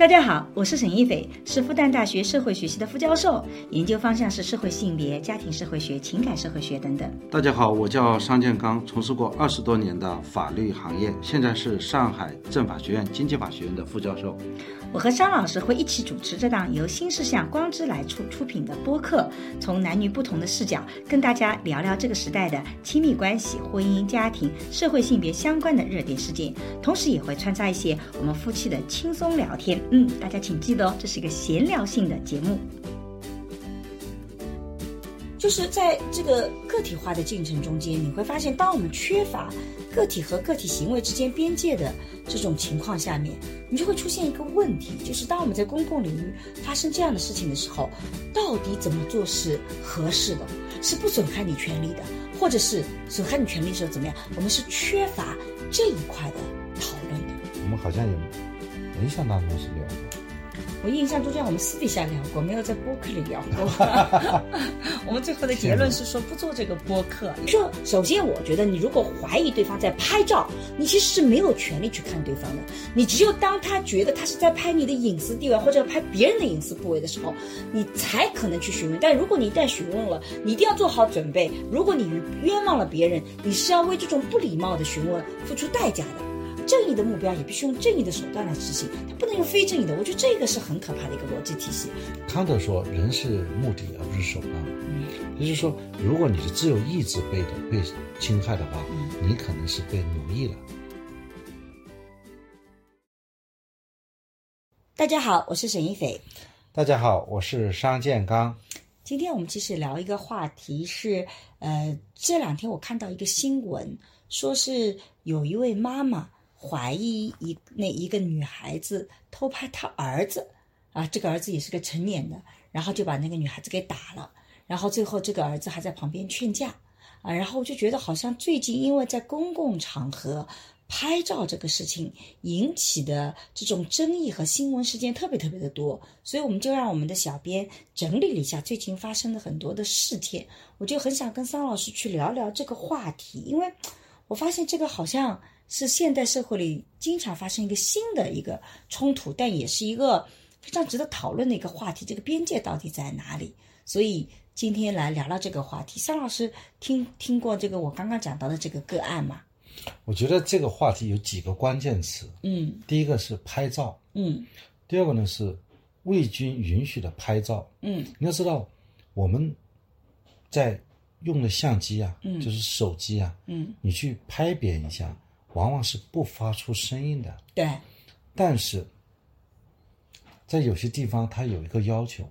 大家好，我是沈一斐，是复旦大学社会学系的副教授，研究方向是社会性别、家庭社会学、情感社会学等等。大家好，我叫商建刚，从事过二十多年的法律行业，现在是上海政法学院经济法学院的副教授。我和商老师会一起主持这档由新事项光之来出出品的播客，从男女不同的视角跟大家聊聊这个时代的亲密关系、婚姻、家庭、社会性别相关的热点事件，同时也会穿插一些我们夫妻的轻松聊天。嗯，大家请记得哦，这是一个闲聊性的节目。就是在这个个体化的进程中间，你会发现，当我们缺乏个体和个体行为之间边界的这种情况下面，你就会出现一个问题，就是当我们在公共领域发生这样的事情的时候，到底怎么做是合适的，是不损害你权利的，或者是损害你权利的时候怎么样？我们是缺乏这一块的讨论的。我们好像也没想当中是聊过。我印象中间我们私底下聊过，没有在播客里聊过。我们最后的结论是说不做这个播客。说首先，我觉得你如果怀疑对方在拍照，你其实是没有权利去看对方的。你只有当他觉得他是在拍你的隐私地位或者拍别人的隐私部位的时候，你才可能去询问。但如果你一旦询问了，你一定要做好准备。如果你冤枉了别人，你是要为这种不礼貌的询问付出代价的。正义的目标也必须用正义的手段来执行，它不能用非正义的。我觉得这个是很可怕的一个逻辑体系。康德说，人是目的而不是手段。嗯，也就是说，如果你的自由意志被的被侵害的话，你可能是被奴役了。大家好，我是沈一斐。大家好，我是商建刚。今天我们其实聊一个话题是，呃，这两天我看到一个新闻，说是有一位妈妈。怀疑一那一个女孩子偷拍他儿子，啊，这个儿子也是个成年的，然后就把那个女孩子给打了，然后最后这个儿子还在旁边劝架，啊，然后我就觉得好像最近因为在公共场合拍照这个事情引起的这种争议和新闻事件特别特别的多，所以我们就让我们的小编整理了一下最近发生的很多的事件，我就很想跟桑老师去聊聊这个话题，因为我发现这个好像。是现代社会里经常发生一个新的一个冲突，但也是一个非常值得讨论的一个话题。这个边界到底在哪里？所以今天来聊聊这个话题。桑老师听听过这个我刚刚讲到的这个个案吗？我觉得这个话题有几个关键词。嗯，第一个是拍照。嗯，第二个呢是未经允许的拍照。嗯，你要知道我们在用的相机啊，嗯，就是手机啊，嗯，你去拍别人一下。往往是不发出声音的，对。但是，在有些地方，它有一个要求，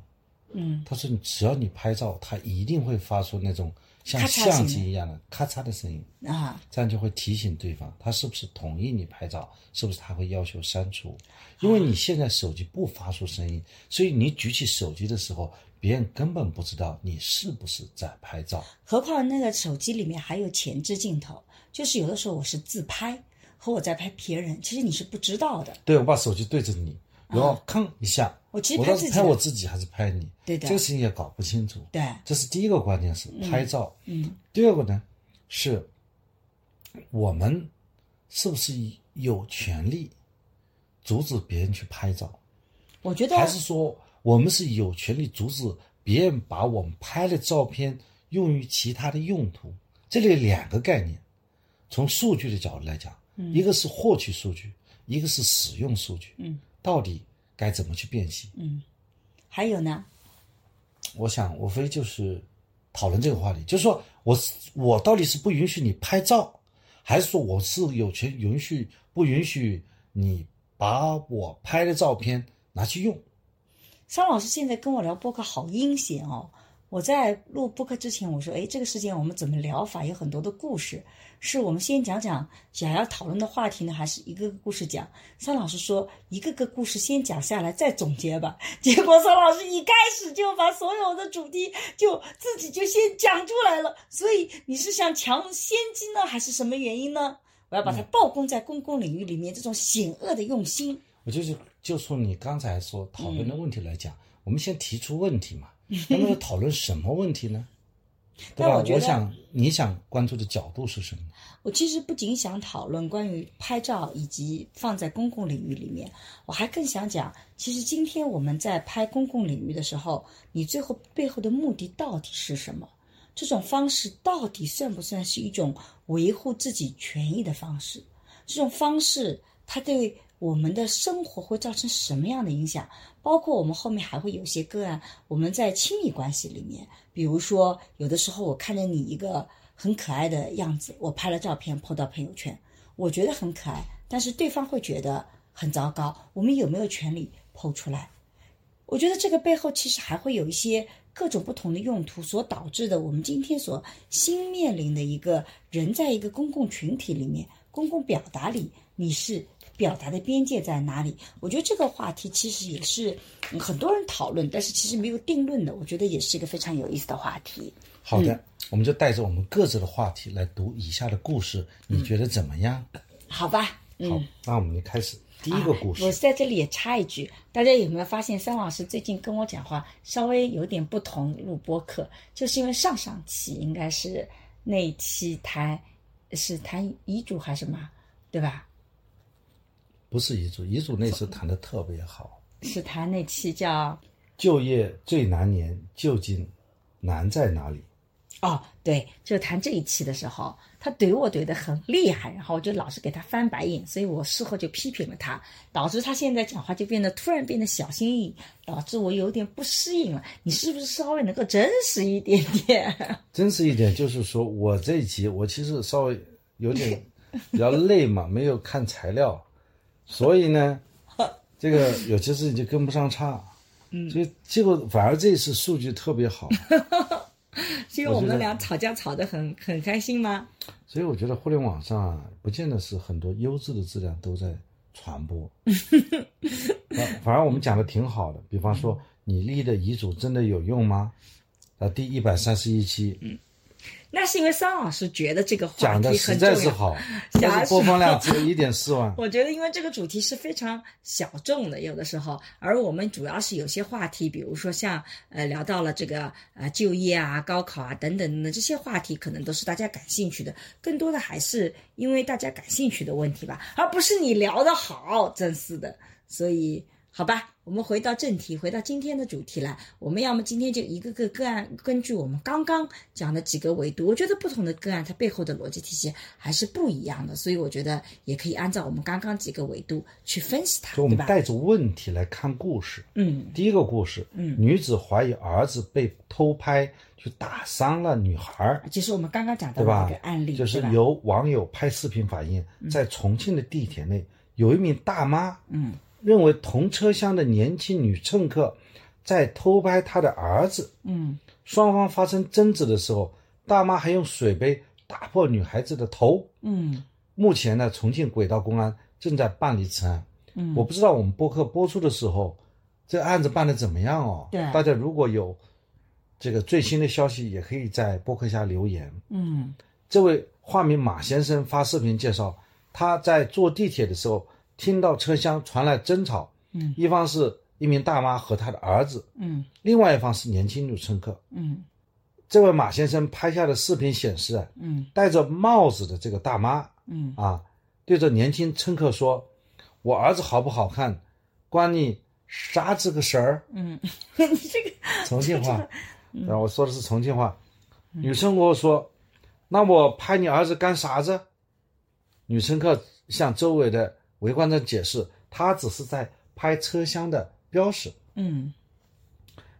嗯，他说，只要你拍照，它一定会发出那种像相机一样的咔嚓的声音啊，这样就会提醒对方，他是不是同意你拍照，是不是他会要求删除？因为你现在手机不发出声音，所以你举起手机的时候，别人根本不知道你是不是在拍照。何况那个手机里面还有前置镜头。就是有的时候我是自拍，和我在拍别人，其实你是不知道的。对，我把手机对着你，然后吭一下，我其实拍自己，拍我自己还是拍你？对的，这个事情也搞不清楚。对，这是第一个关键是拍照。嗯，第二个呢，是我们是不是有权利阻止别人去拍照？我觉得还是说我们是有权利阻止别人把我们拍的照片用于其他的用途？这里两个概念。从数据的角度来讲，一个是获取数据，一个是使用数据。嗯，到底该怎么去辨析？嗯，还有呢？我想无非就是讨论这个话题，就是说我我到底是不允许你拍照，还是说我是有权允许不允许你把我拍的照片拿去用？桑老师现在跟我聊博客好阴险哦。我在录播客之前，我说：“哎，这个事件我们怎么聊法？有很多的故事，是我们先讲讲想要讨论的话题呢，还是一个个故事讲？”桑老师说：“一个个故事先讲下来，再总结吧。”结果桑老师一开始就把所有的主题就自己就先讲出来了。所以你是想抢先机呢，还是什么原因呢？我要把它曝光在公共领域里面，这种险恶的用心。我就是就从你刚才说讨论的问题来讲，我们先提出问题嘛。那么要讨论什么问题呢？对吧？但我想你想关注的角度是什么？我其实不仅想讨论关于拍照以及放在公共领域里面，我还更想讲，其实今天我们在拍公共领域的时候，你最后背后的目的到底是什么？这种方式到底算不算是一种维护自己权益的方式？这种方式它对我们的生活会造成什么样的影响？包括我们后面还会有些个案，我们在亲密关系里面，比如说有的时候我看着你一个。很可爱的样子，我拍了照片抛到朋友圈，我觉得很可爱，但是对方会觉得很糟糕。我们有没有权利抛出来？我觉得这个背后其实还会有一些各种不同的用途所导致的。我们今天所新面临的一个人，在一个公共群体里面，公共表达里，你是表达的边界在哪里？我觉得这个话题其实也是很多人讨论，但是其实没有定论的。我觉得也是一个非常有意思的话题。好的。我们就带着我们各自的话题来读以下的故事，你觉得怎么样？好吧，好，那我们就开始第一个故事。我在这里也插一句，大家有没有发现，桑老师最近跟我讲话稍微有点不同？录播课就是因为上上期应该是那一期谈是谈遗嘱还是什么，对吧？不是遗嘱，遗嘱那次谈的特别好，是谈那期叫就业最难年究竟难在哪里？哦，对，就谈这一期的时候，他怼我怼得很厉害，然后我就老是给他翻白眼，所以我事后就批评了他，导致他现在讲话就变得突然变得小心翼翼，导致我有点不适应了。你是不是稍微能够真实一点点？真实一点，就是说我这一集我其实稍微有点 比较累嘛，没有看材料，所以呢，这个有些事情就跟不上差，嗯，所以结果反而这次数据特别好。是因为我们俩吵架吵得很很开心吗？所以我觉得互联网上啊不见得是很多优质的质量都在传播，反反而我们讲的挺好的。比方说，你立的遗嘱真的有用吗？啊，第一百三十一期。那是因为桑老师觉得这个话题讲的实在是好，但是播放量只有一点四万。我觉得因为这个主题是非常小众的，有的时候，而我们主要是有些话题，比如说像呃聊到了这个呃就业啊、高考啊等等的这些话题，可能都是大家感兴趣的，更多的还是因为大家感兴趣的问题吧，而不是你聊得好，真是的，所以。好吧，我们回到正题，回到今天的主题来。我们要么今天就一个个个案，根据我们刚刚讲的几个维度，我觉得不同的个案它背后的逻辑体系还是不一样的，所以我觉得也可以按照我们刚刚几个维度去分析它，就我们带着问题来看故事。嗯，第一个故事，嗯，女子怀疑儿子被偷拍，去打伤了女孩，就是我们刚刚讲的那个案例，就是由网友拍视频反映，在重庆的地铁内有一名大妈，嗯。认为同车厢的年轻女乘客在偷拍他的儿子。嗯，双方发生争执的时候，大妈还用水杯打破女孩子的头。嗯，目前呢，重庆轨道公安正在办理此案。嗯，我不知道我们播客播出的时候，这案子办的怎么样哦？对，大家如果有这个最新的消息，也可以在播客下留言。嗯，这位化名马先生发视频介绍，他在坐地铁的时候。听到车厢传来争吵，嗯，一方是一名大妈和她的儿子，嗯，另外一方是年轻女乘客，嗯，这位马先生拍下的视频显示啊，嗯，戴着帽子的这个大妈，嗯，啊，对着年轻乘客说：“我儿子好不好看，关你啥子个事儿？”嗯，你这个重庆话，然 后我说的是重庆话，女乘客说：“那我拍你儿子干啥子？”女乘客向周围的。围观者解释，他只是在拍车厢的标识。嗯，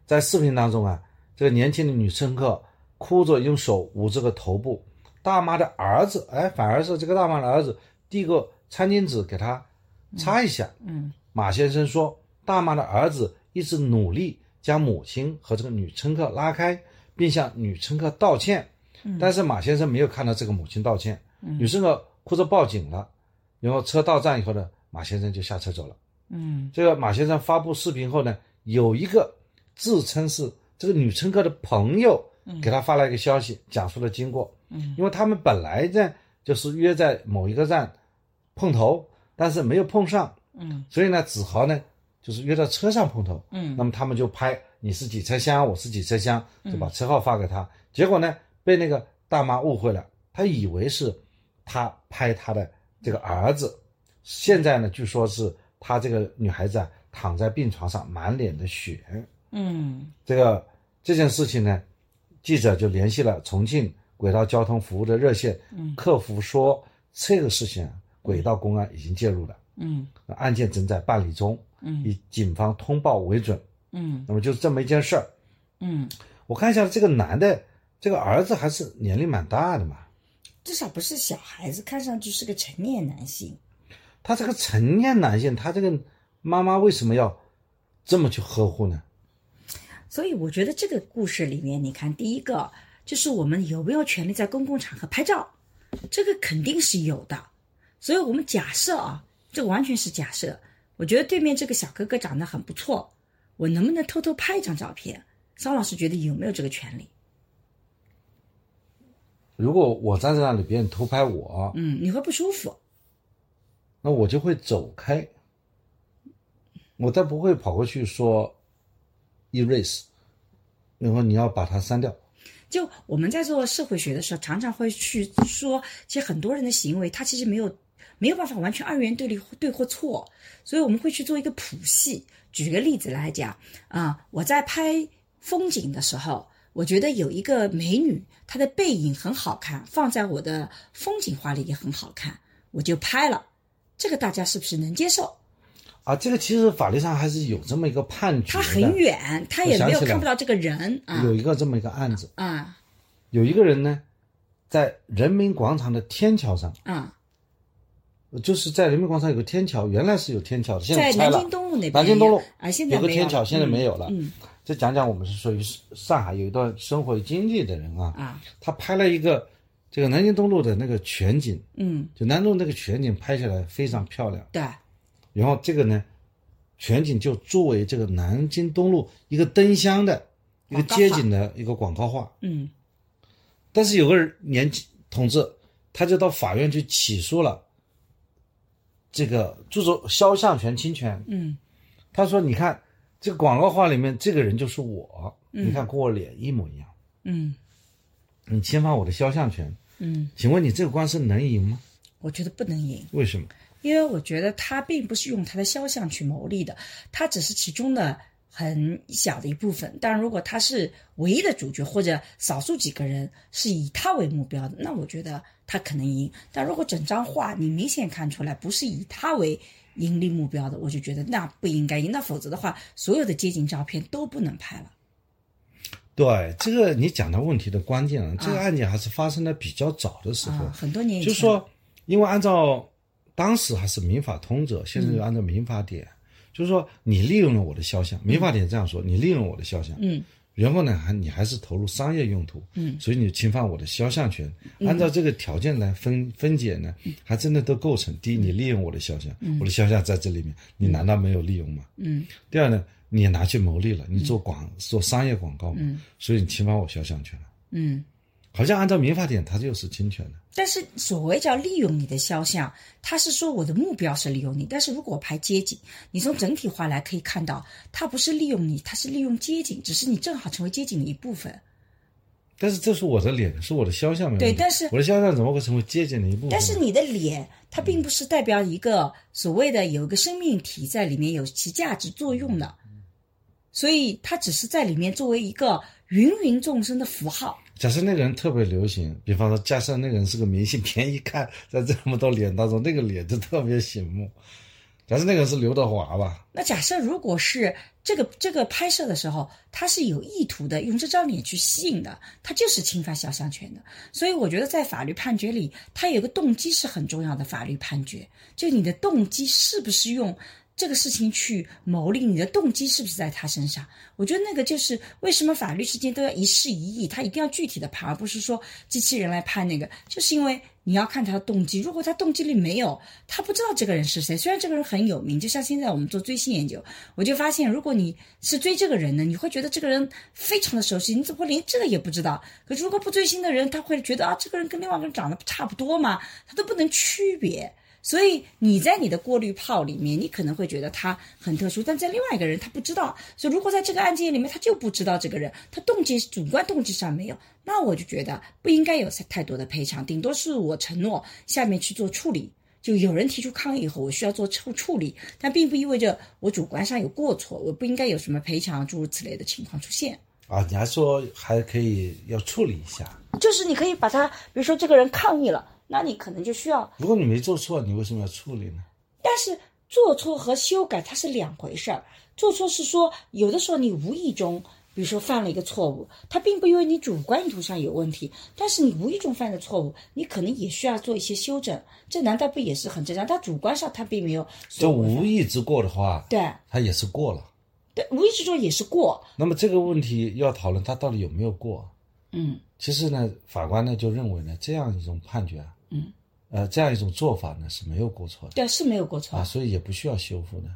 在视频当中啊，这个年轻的女乘客哭着用手捂这个头部，大妈的儿子哎，反而是这个大妈的儿子递个餐巾纸给她擦一下。嗯，马先生说，大妈的儿子一直努力将母亲和这个女乘客拉开，并向女乘客道歉。嗯，但是马先生没有看到这个母亲道歉。嗯，女乘客哭着报警了。然后车到站以后呢，马先生就下车走了。嗯，这个马先生发布视频后呢，有一个自称是这个女乘客的朋友，给他发了一个消息，讲述了经过。嗯，因为他们本来呢就是约在某一个站碰头，但是没有碰上。嗯，所以呢，子豪呢就是约到车上碰头。嗯，那么他们就拍你是几车厢，我是几车厢，就把车号发给他。结果呢，被那个大妈误会了，她以为是他拍她的这个儿子。现在呢，据说是他这个女孩子啊，躺在病床上，满脸的血。嗯这个这件事情呢，记者就联系了重庆轨道交通服务的热线，嗯客服说这个事情啊，轨道公安已经介入了，嗯案件正在办理中，嗯以警方通报为准。嗯那么就是这么一件事儿。嗯，我看一下这个男的，这个儿子还是年龄蛮大的嘛，至少不是小孩子，看上去是个成年男性。他这个成年男性，他这个妈妈为什么要这么去呵护呢？所以我觉得这个故事里面，你看，第一个就是我们有没有权利在公共场合拍照，这个肯定是有的。所以我们假设啊，这个完全是假设。我觉得对面这个小哥哥长得很不错，我能不能偷偷拍一张照片？桑老师觉得有没有这个权利？如果我站在那里，别人偷拍我，嗯，你会不舒服。那我就会走开，我倒不会跑过去说 erase，然后你要把它删掉。就我们在做社会学的时候，常常会去说，其实很多人的行为，他其实没有没有办法完全二元对立对或错，所以我们会去做一个谱系。举个例子来讲啊、我在拍风景的时候，我觉得有一个美女，她的背影很好看，放在我的风景画里也很好看，我就拍了。这个大家是不是能接受？啊，这个其实法律上还是有这么一个判决的。他很远，他也没有看不到这个人啊有一个这么一个案子，啊有一个人呢，在人民广场的天桥上，啊！就是在人民广场有个天桥，原来是有天桥的，现在拆了南京。东路那边南京东路啊，现在有个天桥，现在没有了。嗯再讲讲我们是属于上海有一段生活经历的人啊，啊他拍了一个这个南京东路的那个全景，嗯，就南路那个全景拍下来非常漂亮。对，然后这个呢，全景就作为这个南京东路一个灯箱的一个街景的一个广告画。嗯但是有个人年轻同志，他就到法院去起诉了这个著作肖像权侵权。嗯他说：“你看这个广告画里面这个人就是我，你看跟我脸一模一样，嗯你侵犯我的肖像权，嗯，请问你这个官司能赢吗？我觉得不能赢，为什么？因为我觉得他并不是用他的肖像去牟利的，他只是其中的很小的一部分。但如果他是唯一的主角，或者少数几个人是以他为目标的，那我觉得他可能赢。但如果整张画你明显看出来不是以他为盈利目标的，我就觉得那不应该赢。那否则的话，所有的街景照片都不能拍了。对这个你讲到问题的关键了，这个案件还是发生的比较早的时候，啊，很多年以前，就是说，因为按照当时还是民法通则，现在就按照民法典，就是说你利用了我的肖像，民法典这样说，你利用了我的肖像，嗯然后呢，还你还是投入商业用途，嗯，所以你侵犯我的肖像权。按照这个条件来分分解呢，还真的都构成。第一，你利用我的肖像，我的肖像在这里面，你难道没有利用吗？嗯第二呢，你也拿去牟利了，你做广做商业广告嘛，所以你侵犯我肖像权了。嗯。好像按照民法典，它就是侵权的。但是所谓叫利用你的肖像，他是说我的目标是利用你。但是如果我拍街景，你从整体化来可以看到，它不是利用你，它是利用街景，只是你正好成为街景的一部分。但是这是我的脸，是我的肖像对但是我的肖像怎么会成为街景的一部分？但是你的脸，它并不是代表一个所谓的有一个生命体在里面有其价值作用的，所以它只是在里面作为一个芸芸众生的符号。假设那个人特别流行，比方说，假设那个人是个明星，别人一看在这么多脸当中，那个脸就特别醒目。假设那个人是刘德华吧，那假设如果是这个这个拍摄的时候，他是有意图的，用这张脸去吸引的，他就是侵犯肖像权的。所以我觉得在法律判决里，他有个动机是很重要的法律判决，就你的动机是不是用这个事情去牟利，你的动机是不是在他身上？我觉得那个就是为什么法律事件都要一事一议，他一定要具体的判，而不是说机器人来判那个，就是因为你要看他的动机。如果他动机里没有，他不知道这个人是谁，虽然这个人很有名，就像现在我们做追星研究，我就发现，如果你是追这个人呢，你会觉得这个人非常的熟悉，你怎么连这个也不知道？可是如果不追星的人，他会觉得啊，这个人跟另外一个人长得差不多嘛，他都不能区别。所以你在你的过滤泡里面，你可能会觉得他很特殊，但在另外一个人他不知道。所以如果在这个案件里面他就不知道这个人，他动机主观动机上没有，那我就觉得不应该有太多的赔偿，顶多是我承诺下面去做处理。就有人提出抗议以后，我需要做处处理，但并不意味着我主观上有过错，我不应该有什么赔偿诸如此类的情况出现。啊，你还说还可以要处理一下，就是你可以把他，比如说这个人抗议了，那你可能就需要。如果你没做错，你为什么要处理呢？但是做错和修改它是两回事儿。做错是说有的时候你无意中。比如说犯了一个错误，它并不因为你主观意图上有问题，但是你无意中犯的错误，你可能也需要做一些修正，这难道不也是很正常？他主观上他并没有，就无意之过的话，对，他也是过了，对，无意之中也是过。那么这个问题要讨论他到底有没有过？嗯，其实呢，法官呢就认为呢，这样一种判决啊，嗯，呃，这样一种做法呢是没有过错的，对，是没有过错啊，所以也不需要修复的。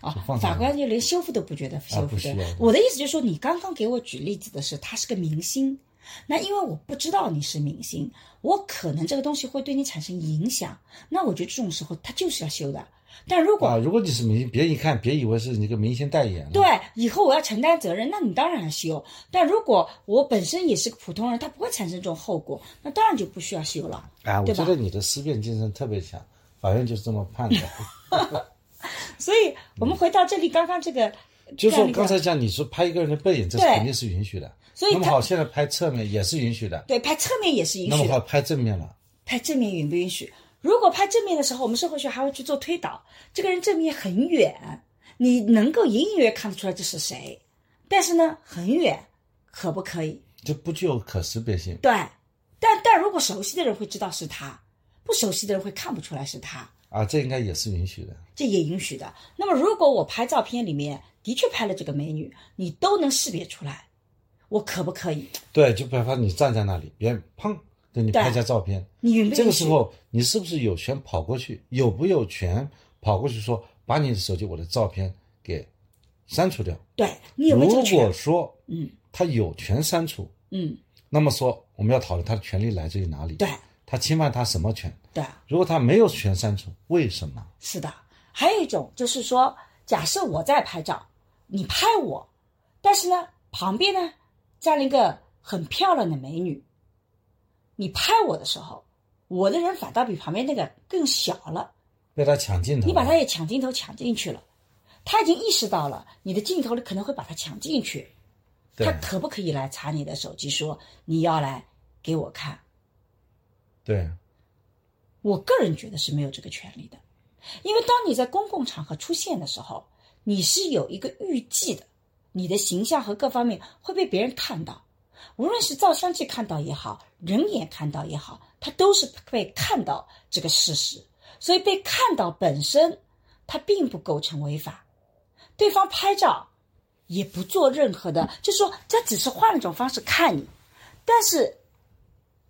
啊，法官就连修复都不觉得修复的。我的意思就是说，你刚刚给我举例子的是他是个明星，那因为我不知道你是明星，我可能这个东西会对你产生影响，那我觉得这种时候他就是要修的。但如果啊，如果你是明星，别人一看，别以为是你个明星代言。对，以后我要承担责任，那你当然要修。但如果我本身也是个普通人，他不会产生这种后果，那当然就不需要修了。啊，我觉得你的思辨精神特别强，法院就是这么判的。所以我们回到这里，刚刚这个，就说刚才讲，你说拍一个人的背影，这是肯定是允许的。所以那么好，现在拍侧面也是允许的。对，拍侧面也是允许。那么好，拍正面了。拍正面允不允许？如果拍正面的时候，我们社会学还会去做推导，这个人正面很远，你能够隐隐约约看得出来这是谁，但是呢很远，可不可以？就不具有可识别性。对，但但如果熟悉的人会知道是他，不熟悉的人会看不出来是他。啊，这应该也是允许的，这也允许的。那么，如果我拍照片里面的确拍了这个美女，你都能识别出来，我可不可以？对，就比方你站在那里，别人砰给你拍下照片，你？这个时候，你是不是有权跑过去？有不有权跑过去说把你的手机我的照片给删除掉？对你有没有？如果说嗯，他有权删除，嗯，那么说我们要讨论他的权利来自于哪里？对。他侵犯他什么权？对，如果他没有权删除，为什么？是的，还有一种就是说，假设我在拍照，你拍我，但是呢，旁边呢站了一个很漂亮的美女，你拍我的时候，我的人反倒比旁边那个更小了，被他抢镜头，你把他也抢镜头抢进去了，他已经意识到了你的镜头里可能会把他抢进去，他可不可以来查你的手机，说你要来给我看？对，我个人觉得是没有这个权利的，因为当你在公共场合出现的时候，你是有一个预计的，你的形象和各方面会被别人看到，无论是照相机看到也好，人眼看到也好，它都是被看到这个事实，所以被看到本身它并不构成违法，对方拍照也不做任何的，就是说这只是换了种方式看你，但是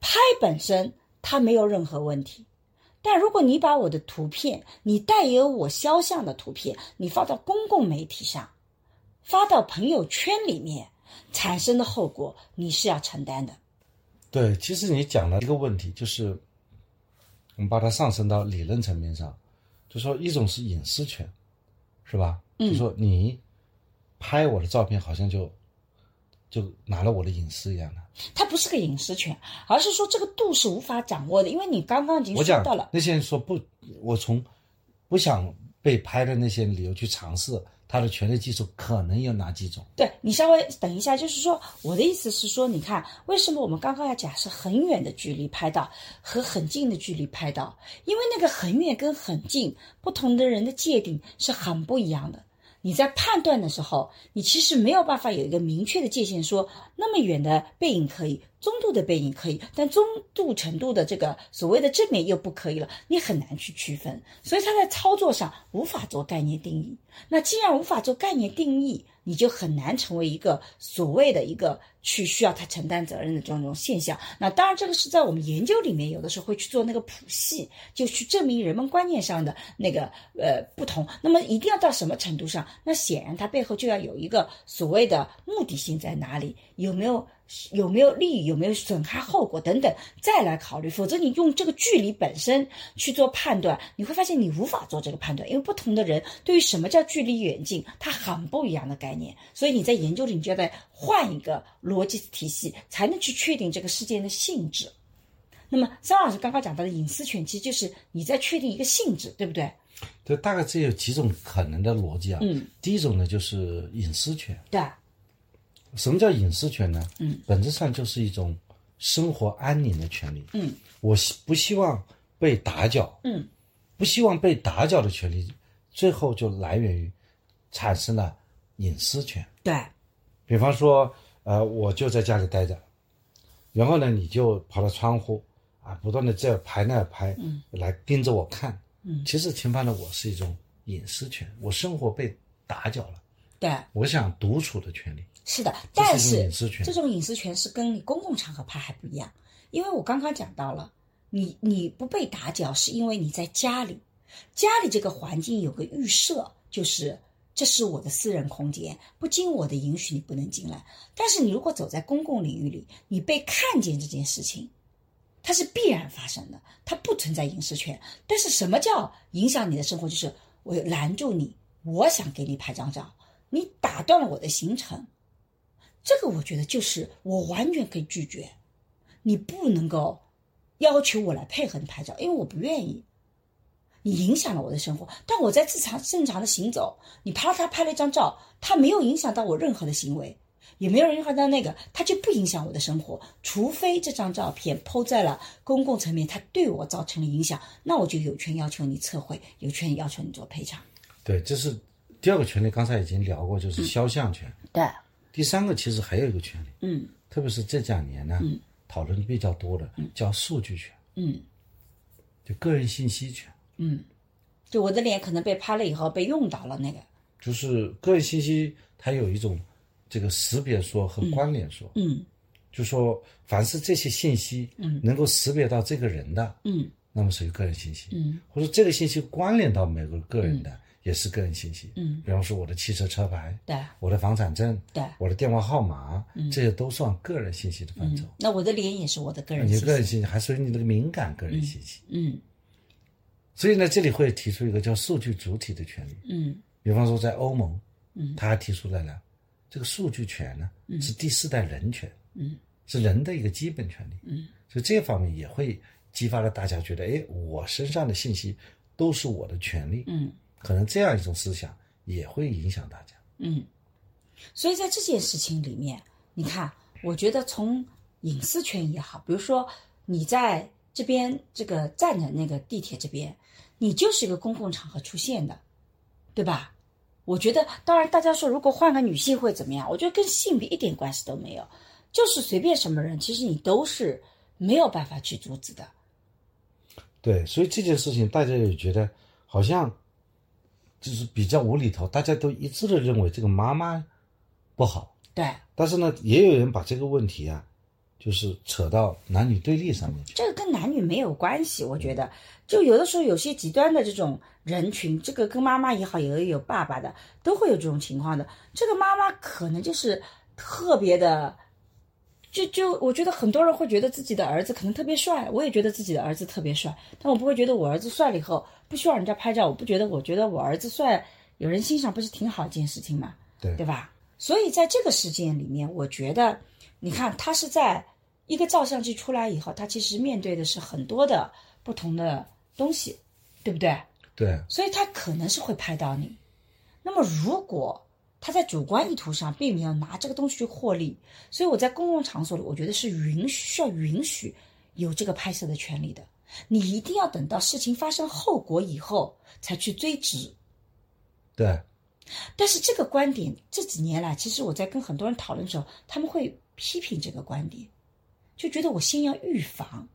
拍本身。它没有任何问题，但如果你把我的图片，你带有我肖像的图片，你发到公共媒体上，发到朋友圈里面，产生的后果你是要承担的。对，其实你讲了一个问题，就是我们把它上升到理论层面上，就说一种是隐私权，是吧？嗯，就说你拍我的照片，好像就。就拿了我的隐私一样的，它不是个隐私权，而是说这个度是无法掌握的。因为你刚刚已经说到了，那些人说不，我从不想被拍的那些理由去尝试他的权利技术，可能有哪几种？对你稍微等一下，就是说我的意思是说，你看为什么我们刚刚要假设很远的距离拍到和很近的距离拍到？因为那个很远跟很近，不同的人的界定是很不一样的。你在判断的时候，你其实没有办法有一个明确的界限，说那么远的背影可以，中度的背影可以，但中度程度的这个所谓的正面又不可以了，你很难去区分，所以它在操作上无法做概念定义。那既然无法做概念定义，你就很难成为一个所谓的一个去需要他承担责任的这种现象。那当然，这个是在我们研究里面有的时候会去做那个谱系，就去证明人们观念上的那个呃不同。那么一定要到什么程度上？那显然它背后就要有一个所谓的目的性在哪里？有没有有没有利益，有没有损害后果等等，再来考虑。否则你用这个距离本身去做判断，你会发现你无法做这个判断，因为不同的人对于什么叫距离远近，它很不一样的概念。所以你在研究里，你就要再换一个逻辑体系，才能去确定这个事件的性质。那么，张老师刚刚讲到的隐私权，其实就是你在确定一个性质，对不对？这大概只有几种可能的逻辑啊。嗯，第一种呢就是隐私权。对，什么叫隐私权呢？嗯，本质上就是一种生活安宁的权利。嗯，我希不希望被打搅？嗯，不希望被打搅的权利，最后就来源于产生了隐私权。对，比方说，呃，我就在家里待着，然后呢，你就跑到窗户啊，不断的这拍那拍，嗯，来盯着我看，嗯，其实侵犯了我是一种隐私权，我生活被打搅了，对，我想独处的权利，是的。但是这种隐私权是跟你公共场合拍还不一样，因为我刚刚讲到了，你你不被打搅，是因为你在家里，家里这个环境有个预设，就是这是我的私人空间，不经我的允许你不能进来。但是你如果走在公共领域里，你被看见这件事情，它是必然发生的，它不存在隐私权。但是什么叫影响你的生活？就是我拦住你，我想给你拍张照，你打断了我的行程，这个我觉得就是我完全可以拒绝，你不能够要求我来配合你拍照，因为我不愿意。你影响了我的生活，但我在正常正常的行走，你啪啦啪拍了一张照，它没有影响到我任何的行为，也没有影响到那个，它就不影响我的生活。除非这张照片抛在了公共层面，它对我造成了影响，那我就有权要求你撤回，有权要求你做赔偿。对，这是第二个权利，刚才已经聊过，就是肖像权。对，第三个其实还有一个权利，嗯。特别是这两年呢，讨论比较多的叫数据权，嗯。就个人信息权。嗯，就我的脸可能被拍了以后被用到了那个，就是个人信息，它有一种这个识别说和关联说，嗯。就说凡是这些信息，嗯，能够识别到这个人的，嗯。那么属于个人信息，嗯。或者这个信息关联到每个个人的，也是个人信息，嗯，比方说我的汽车车牌、对。我的房产证、对，我的电话号码，嗯。这些都算个人信息的范畴。那我的脸也是我的个人你的信息，个人信息还属于你那个敏感个人信息，嗯。所以呢，这里会提出一个叫数据主体的权利。嗯。比方说，在欧盟，嗯，他还提出来了，这个数据权呢是第四代人权，嗯，是人的一个基本权利，嗯，所以这方面也会激发了大家觉得，哎，我身上的信息都是我的权利，嗯可能这样一种思想也会影响大家。嗯，所以在这件事情里面，你看，我觉得从隐私权也好，比如说你在这边这个站的那个地铁这边，你就是一个公共场合出现的，对吧？我觉得，当然，大家说如果换个女性会怎么样？我觉得跟性别一点关系都没有，就是随便什么人，其实你都是没有办法去阻止的。对，所以这件事情大家也觉得好像就是比较无厘头，大家都一致的认为这个妈妈不好，对，但是呢，也有人把这个问题啊，就是扯到男女对立上面去。这个跟男女没有关系，我觉得，就有的时候有些极端的这种人群，这个跟妈妈也好，也有爸爸的，都会有这种情况的。这个妈妈可能就是特别的，就就我觉得很多人会觉得自己的儿子可能特别帅，我也觉得自己的儿子特别帅，但我不会觉得我儿子帅了以后不需要人家拍照，我不觉得，我觉得我儿子帅，有人欣赏不是挺好一件事情吗？对对吧？所以在这个事件里面，我觉得，你看他是在一个照相机出来以后，他其实面对的是很多的不同的东西，对不对？对，所以他可能是会拍到你。那么如果他在主观意图上并没有拿这个东西去获利，所以我在公共场所里，我觉得是允许需要允许有这个拍摄的权利的。你一定要等到事情发生后果以后才去追责。对，但是这个观点这几年来，其实我在跟很多人讨论的时候，他们会批评这个观点，就觉得我先要预防，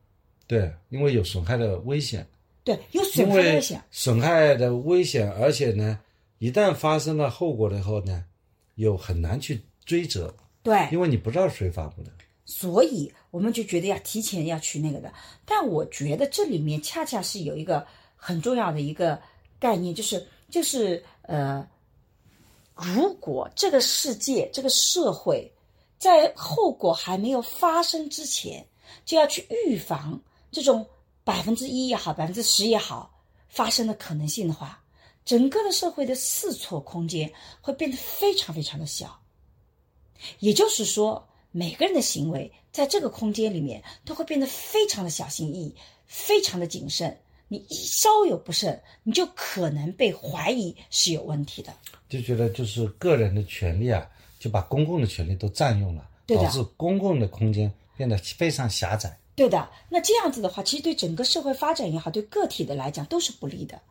对，因为有损害的危险，对，有损害危险，损害的危险，而且呢，一旦发生了后果了以后呢，又很难去追责，对，因为你不知道谁发布的。所以我们就觉得要提前要去那个的。但我觉得这里面恰恰是有一个很重要的一个概念，就是就是呃，如果这个世界这个社会在后果还没有发生之前，就要去预防这种百分之一也好，百分之十也好发生的可能性的话，整个的社会的试错空间会变得非常非常的小。也就是说，每个人的行为在这个空间里面都会变得非常的小心翼翼，非常的谨慎。你一稍有不慎，你就可能被怀疑是有问题的。就觉得就是个人的权利啊，就把公共的权利都占用了，导致公共的空间变得非常狭窄。对的，那这样子的话，其实对整个社会发展也好，对个体的来讲都是不利的。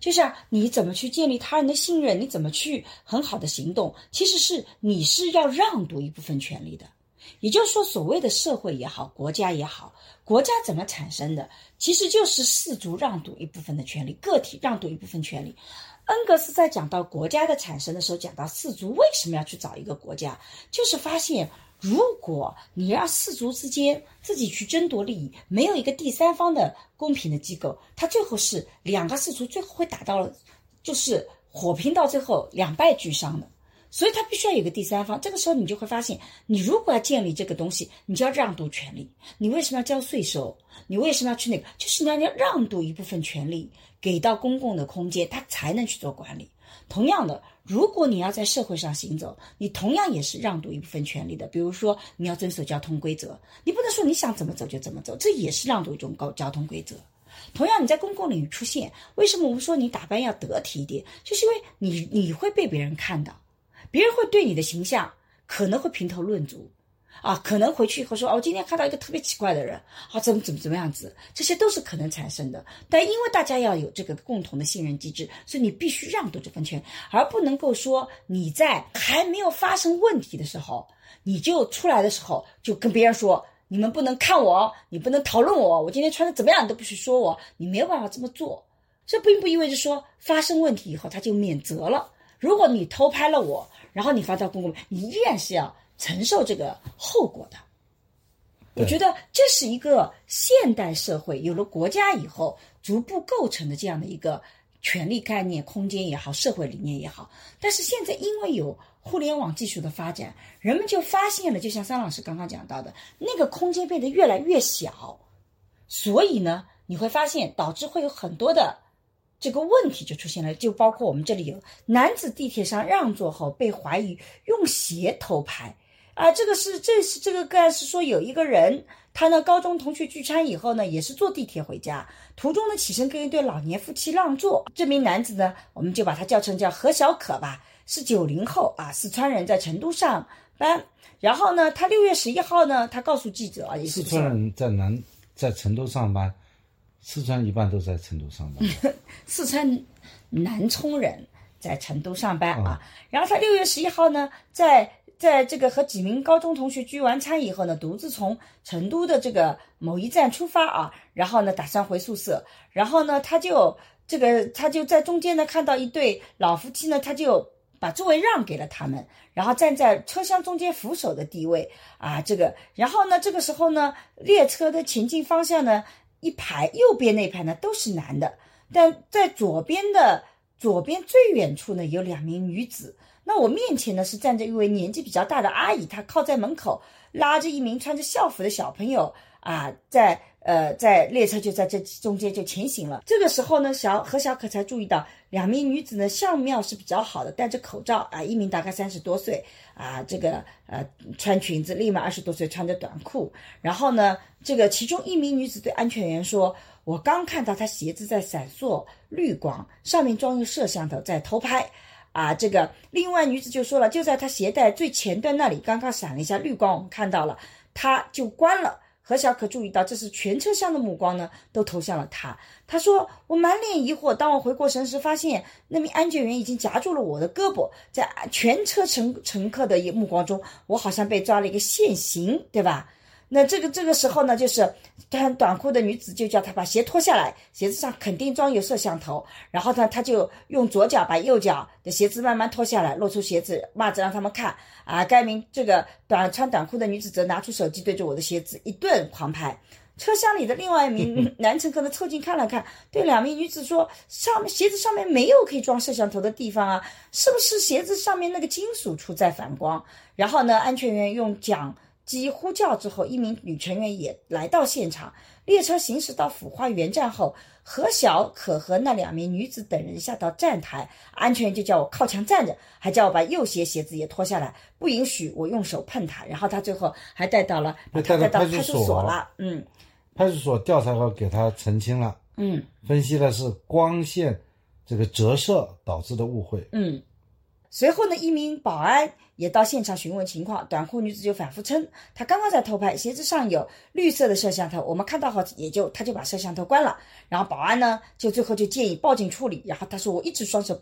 就像你怎么去建立他人的信任，你怎么去很好的行动，其实是你是要让渡一部分权利的。也就是说，所谓的社会也好，国家也好，国家怎么产生的，其实就是氏族让渡一部分的权利，个体让渡一部分权利。恩格斯在讲到国家的产生的时候，讲到氏族为什么要去找一个国家，就是发现，如果你让氏族之间自己去争夺利益，没有一个第三方的公平的机构，它最后是两个氏族最后会打到，就是火拼到最后两败俱伤的。所以他必须要有个第三方，这个时候你就会发现，你如果要建立这个东西，你就要让渡权利。你为什么要交税收？你为什么要去那个？就是你要要让渡一部分权利给到公共的空间，他才能去做管理。同样的，如果你要在社会上行走，你同样也是让渡一部分权利的。比如说，你要遵守交通规则，你不能说你想怎么走就怎么走，这也是让渡一种高交通规则。同样，你在公共领域出现，为什么我们说你打扮要得体一点？就是因为你你会被别人看到。别人会对你的形象可能会评头论足，啊，可能回去以后说哦，今天看到一个特别奇怪的人，啊，怎么怎么怎么样子，这些都是可能产生的。但因为大家要有这个共同的信任机制，所以你必须让渡这份权，而不能够说你在还没有发生问题的时候，你就出来的时候就跟别人说，你们不能看我，你不能讨论我，我今天穿的怎么样你都不许说我，你没有办法这么做。这并不意味着说发生问题以后他就免责了。如果你偷拍了我，然后你发到公共，你依然是要承受这个后果的。我觉得这是一个现代社会有了国家以后逐步构成的这样的一个权力概念、空间也好，社会理念也好。但是现在因为有互联网技术的发展，人们就发现了，就像桑老师刚刚讲到的，那个空间变得越来越小，所以呢，你会发现导致会有很多的。这个问题就出现了，就包括我们这里有男子地铁上让座后被怀疑用鞋偷拍，啊，这个是这是这个个案是说有一个人，他呢高中同学聚餐以后呢，也是坐地铁回家，途中呢起身跟一对老年夫妻让座，这名男子呢，我们就把他叫成叫何小可吧，是九零后啊，四川人在成都上班，然后呢，他六月十一号呢，他告诉记者啊，也是四川人在南在成都上班。四川一般都在成都上班。四川南充人在成都上班啊，然后他六月十一号呢，在在这个和几名高中同学聚完餐以后呢，独自从成都的这个某一站出发啊，然后呢打算回宿舍，然后呢他就这个他就在中间呢看到一对老夫妻呢，他就把座位让给了他们，然后站在车厢中间扶手的地位啊，这个。然后呢这个时候呢列车的前进方向呢。一排右边那排呢都是男的，但在左边的左边最远处呢有两名女子。那我面前呢是站着一位年纪比较大的阿姨，她靠在门口拉着一名穿着校服的小朋友啊，在呃在列车就在这中间就前行了。这个时候呢，小何小可才注意到两名女子呢相貌是比较好的，戴着口罩啊，一名大概三十多岁啊，这个呃穿裙子，另外二十多岁穿着短裤，然后呢。这个其中一名女子对安全员说：“我刚看到她鞋子在闪烁绿光，上面装有摄像头在偷拍。”啊，这个另外女子就说了：“就在她鞋带最前端那里，刚刚闪了一下绿光，我们看到了，她就关了。”何小可注意到，这是全车厢的目光呢，都投向了他。他说：“我满脸疑惑，当我回过神时，发现那名安检员已经夹住了我的胳膊，在全车乘乘客的一目光中，我好像被抓了一个现行，对吧？”那这个这个时候呢，就是穿短裤的女子就叫他把鞋脱下来，鞋子上肯定装有摄像头。然后呢，他就用左脚把右脚的鞋子慢慢脱下来，露出鞋子袜子让他们看。啊，该名这个短穿短裤的女子则拿出手机对着我的鞋子一顿狂拍。车厢里的另外一名 男乘客呢，凑近看了看，对两名女子说：“上面鞋子上面没有可以装摄像头的地方啊，是不是鞋子上面那个金属处在反光？”然后呢，安全员用讲机呼叫之后，一名女成员也来到现场。列车行驶到腐化园站后，何小可和那两名女子等人下到站台，安全员就叫我靠墙站着，还叫我把右鞋鞋子也脱下来，不允许我用手碰他。然后他最后还带到了，带到派出所了。嗯。派出所调查后给他澄清了，嗯，分析的是光线这个折射导致的误会，嗯。随后呢，一名保安也到现场询问情况，短裤女子就反复称，她刚刚在偷拍，鞋子上有绿色的摄像头，我们看到后也就她就把摄像头关了，然后保安呢就最后就建议报警处理，然后她说我一直双手。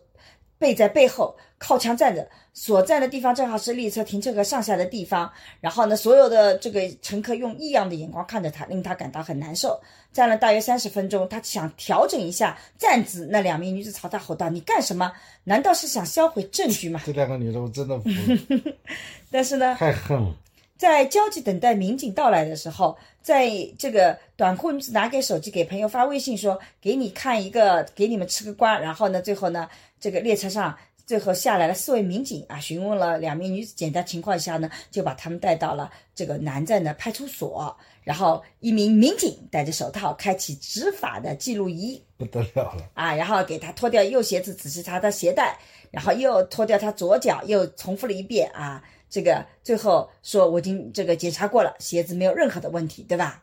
背在背后靠墙站着，所站的地方正好是列车停车和上下的地方。然后呢，所有的这个乘客用异样的眼光看着他，令他感到很难受。站了大约三十分钟，他想调整一下站姿。那两名女子朝他吼道：“你干什么？难道是想销毁证据吗？”这两个女的我真的服了。但是呢，太恨了。在焦急等待民警到来的时候，在这个短裤女子拿给手机给朋友发微信说：“给你看一个，给你们吃个瓜。”然后呢，最后呢。这个列车上最后下来了四位民警啊，询问了两名女子简单情况下呢，就把他们带到了这个南站的派出所。然后一名民警戴着手套，开启执法的记录仪，不得了了啊！然后给他脱掉右鞋子，仔细查他鞋带，然后又脱掉他左脚，又重复了一遍啊。这个最后说我已经这个检查过了，鞋子没有任何的问题，对吧？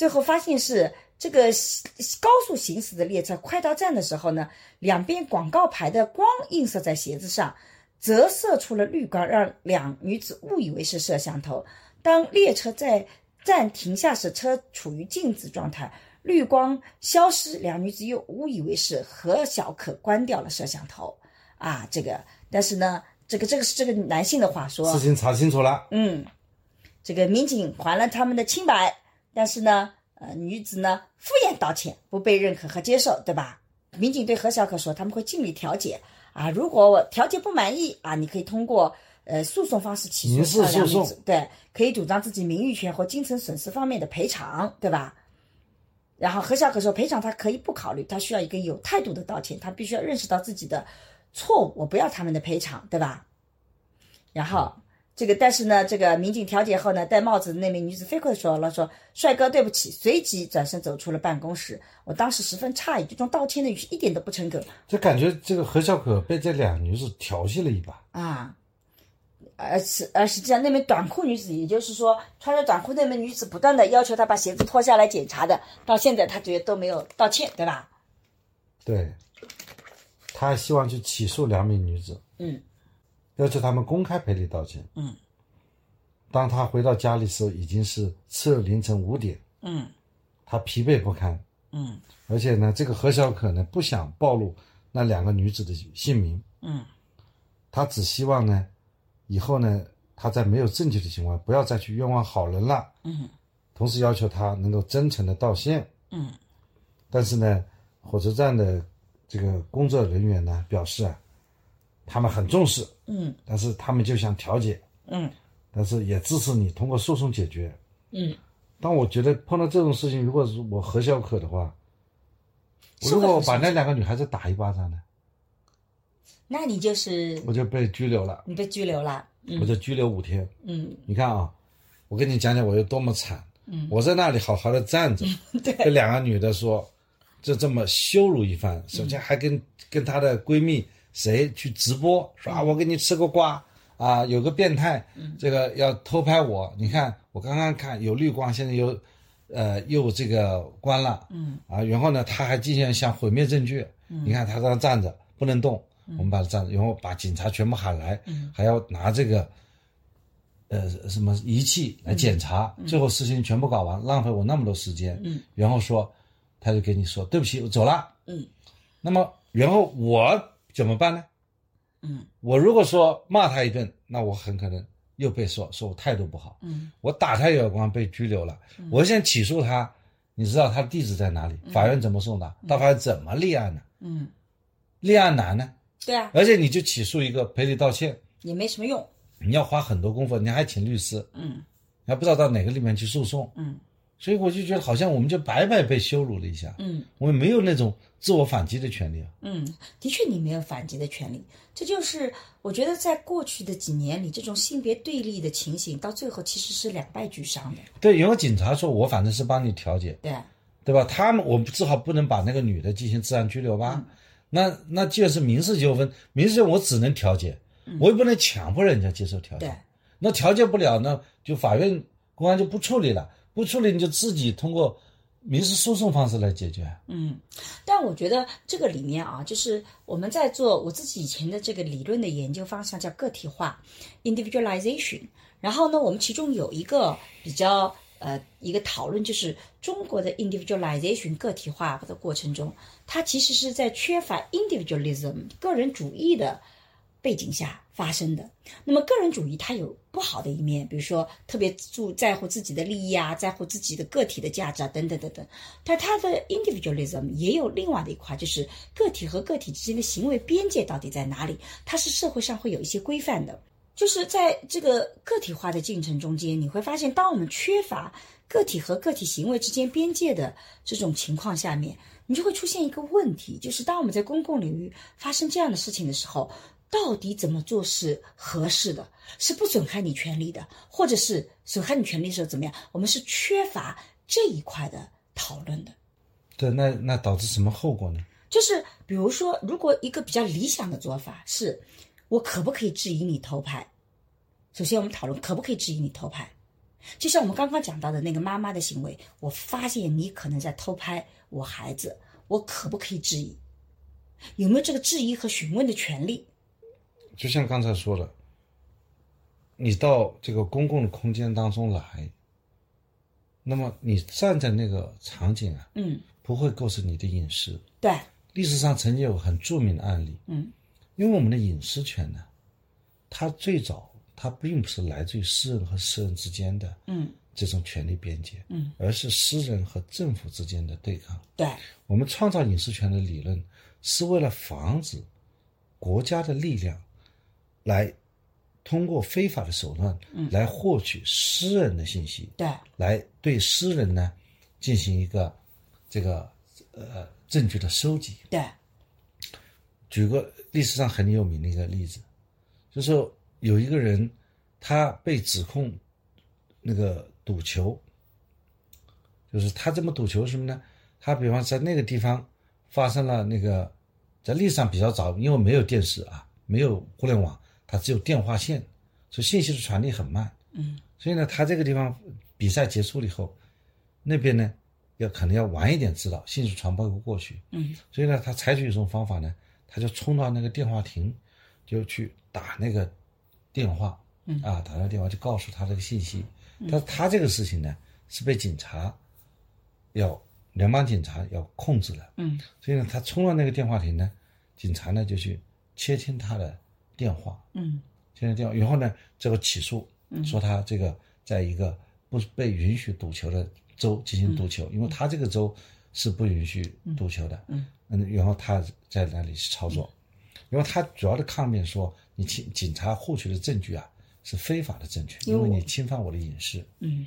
最后发现是。这个高速行驶的列车快到站的时候呢，两边广告牌的光映射在鞋子上，折射出了绿光，让两女子误以为是摄像头。当列车在站停下时，车处于静止状态，绿光消失，两女子又误以为是何小可关掉了摄像头。啊，这个，但是呢，这个这个是这个男性的话说，事情查清楚了。嗯，这个民警还了他们的清白，但是呢。呃，女子呢敷衍道歉，不被认可和接受，对吧？民警对何小可说，他们会尽力调解啊。如果我调解不满意啊，你可以通过呃诉讼方式起诉。对，可以主张自己名誉权或精神损失方面的赔偿，对吧？然后何小可说，赔偿他可以不考虑，他需要一个有态度的道歉，他必须要认识到自己的错误，我不要他们的赔偿，对吧？然后。这个，但是呢，这个民警调解后呢，戴帽子的那名女子飞快地说了：“说帅哥，对不起。”随即转身走出了办公室。我当时十分诧异，这种道歉的语气一点都不诚恳。就感觉这个何小可被这两女子调戏了一把啊！而实而实际上，那名短裤女子，也就是说穿着短裤那名女子，不断的要求他把鞋子脱下来检查的，到现在他觉得都没有道歉，对吧？对，他希望去起诉两名女子。嗯。要求他们公开赔礼道歉。嗯，当他回到家里时候，已经是次日凌晨五点。嗯，他疲惫不堪。嗯，而且呢，这个何小可呢，不想暴露那两个女子的姓名。嗯，他只希望呢，以后呢，他在没有证据的情况下，不要再去冤枉好人了。嗯，同时要求他能够真诚的道歉。嗯，但是呢，火车站的这个工作人员呢，表示啊。他们很重视，嗯，但是他们就想调解，嗯，但是也支持你通过诉讼解决，嗯。但我觉得碰到这种事情，如果是我何小可的话，如果我把那两个女孩子打一巴掌呢？那你就是我就被拘留了，你被拘留了，我就拘留五天，嗯。你看啊，我跟你讲讲我有多么惨，嗯，我在那里好好的站着，对，这两个女的说，就这么羞辱一番，首先还跟跟她的闺蜜。谁去直播说啊？我给你吃个瓜啊！有个变态，这个要偷拍我。你看，我刚刚看有绿光，现在又，呃，又这个关了。嗯啊，然后呢，他还进行想毁灭证据。嗯，你看他在那站着不能动，我们把他站着，然后把警察全部喊来，还要拿这个，呃，什么仪器来检查。最后事情全部搞完，浪费我那么多时间。嗯，然后说，他就跟你说对不起，我走了。嗯，那么然后我。怎么办呢？嗯，我如果说骂他一顿，那我很可能又被说说我态度不好。嗯，我打他一耳光被拘留了。我现在起诉他，你知道他的地址在哪里？法院怎么送达？到法院怎么立案呢？嗯，立案难呢。对啊。而且你就起诉一个赔礼道歉也没什么用，你要花很多功夫，你还请律师。嗯，还不知道到哪个里面去诉讼。嗯，所以我就觉得好像我们就白白被羞辱了一下，嗯我们没有那种自我反击的权利啊。嗯，的确你没有反击的权利，这就是我觉得在过去的几年里，这种性别对立的情形，到最后其实是两败俱伤的。对，因为警察说我反正是帮你调解，对，对吧？他们我们只好不能把那个女的进行治安拘留吧？嗯那那既然是民事纠纷，民事纠纷我只能调解，我也不能强迫人家接受调解。那调解不了，那就法院公安就不处理了，不处理你就自己通过民事诉讼方式来解决。嗯，但我觉得这个里面啊，就是我们在做我自己以前的这个理论的研究方向叫个体化 （individualization）。然后呢，我们其中有一个比较呃一个讨论，就是中国的 individualization 个体化的过程中，它其实是在缺乏 individualism 个人主义的背景下发生的。那么个人主义它有不好的一面，比如说特别注在乎自己的利益啊，在乎自己的个体的价值啊，等等等等。但它的 individualism 也有另外的一块，就是个体和个体之间的行为边界到底在哪里？它是社会上会有一些规范的。就是在这个个体化的进程中间，你会发现，当我们缺乏个体和个体行为之间边界的这种情况下面，你就会出现一个问题，就是当我们在公共领域发生这样的事情的时候，到底怎么做是合适的？是不损害你权利的，或者是损害你权利的时候怎么样？我们是缺乏这一块的讨论的。对，那那导致什么后果呢？就是比如说，如果一个比较理想的做法是，我可不可以质疑你偷拍？首先，我们讨论可不可以质疑你偷拍。就像我们刚刚讲到的那个妈妈的行为，我发现你可能在偷拍我孩子，我可不可以质疑？有没有这个质疑和询问的权利？就像刚才说的，你到这个公共的空间当中来，那么你站在那个场景啊，嗯，不会构成你的隐私。对，历史上曾经有很著名的案例，嗯，因为我们的隐私权呢，它最早它并不是来自于私人和私人之间的嗯这种权利边界，嗯，而是私人和政府之间的对抗。对，我们创造隐私权的理论，是为了防止国家的力量来通过非法的手段来获取私人的信息，对，来对私人呢进行一个这个呃证据的收集。对，举个历史上很有名的一个例子，就是说有一个人他被指控那个赌球，就是他这么赌球什么呢？他比方在那个地方发生了那个，在历史上比较早，因为没有电视啊，没有互联网，它只有电话线，所以信息的传递很慢。嗯所以呢，他这个地方比赛结束了以后，那边呢要可能要晚一点知道，信息传播不过去。嗯所以呢，他采取一种方法呢，他就冲到那个电话亭，就去打那个电话，嗯啊，打那个电话就告诉他这个信息。但是他这个事情呢，是被警察要联邦警察要控制的，嗯所以呢，他冲到那个电话亭呢，警察呢就去窃听他的电话，嗯。接了电话，然后呢，这个起诉说他这个在一个不被允许赌球的州进行赌球，因为他这个州是不允许赌球的，嗯。嗯，然后他在那里去操作，因为他主要的抗辩说，你警警察获取的证据啊是非法的证据，因为你侵犯我的隐私。嗯。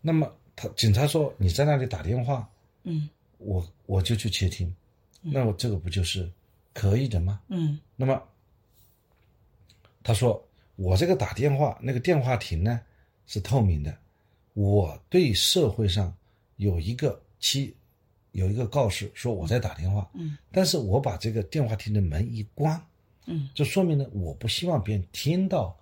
那么他警察说你在那里打电话，嗯。我我就去窃听，那我这个不就是可以的吗？嗯。那么他说我这个打电话那个电话亭呢是透明的，我对社会上有一个期有一个告示说我在打电话，嗯，但是我把这个电话亭的门一关，嗯，就说明呢我不希望别人听到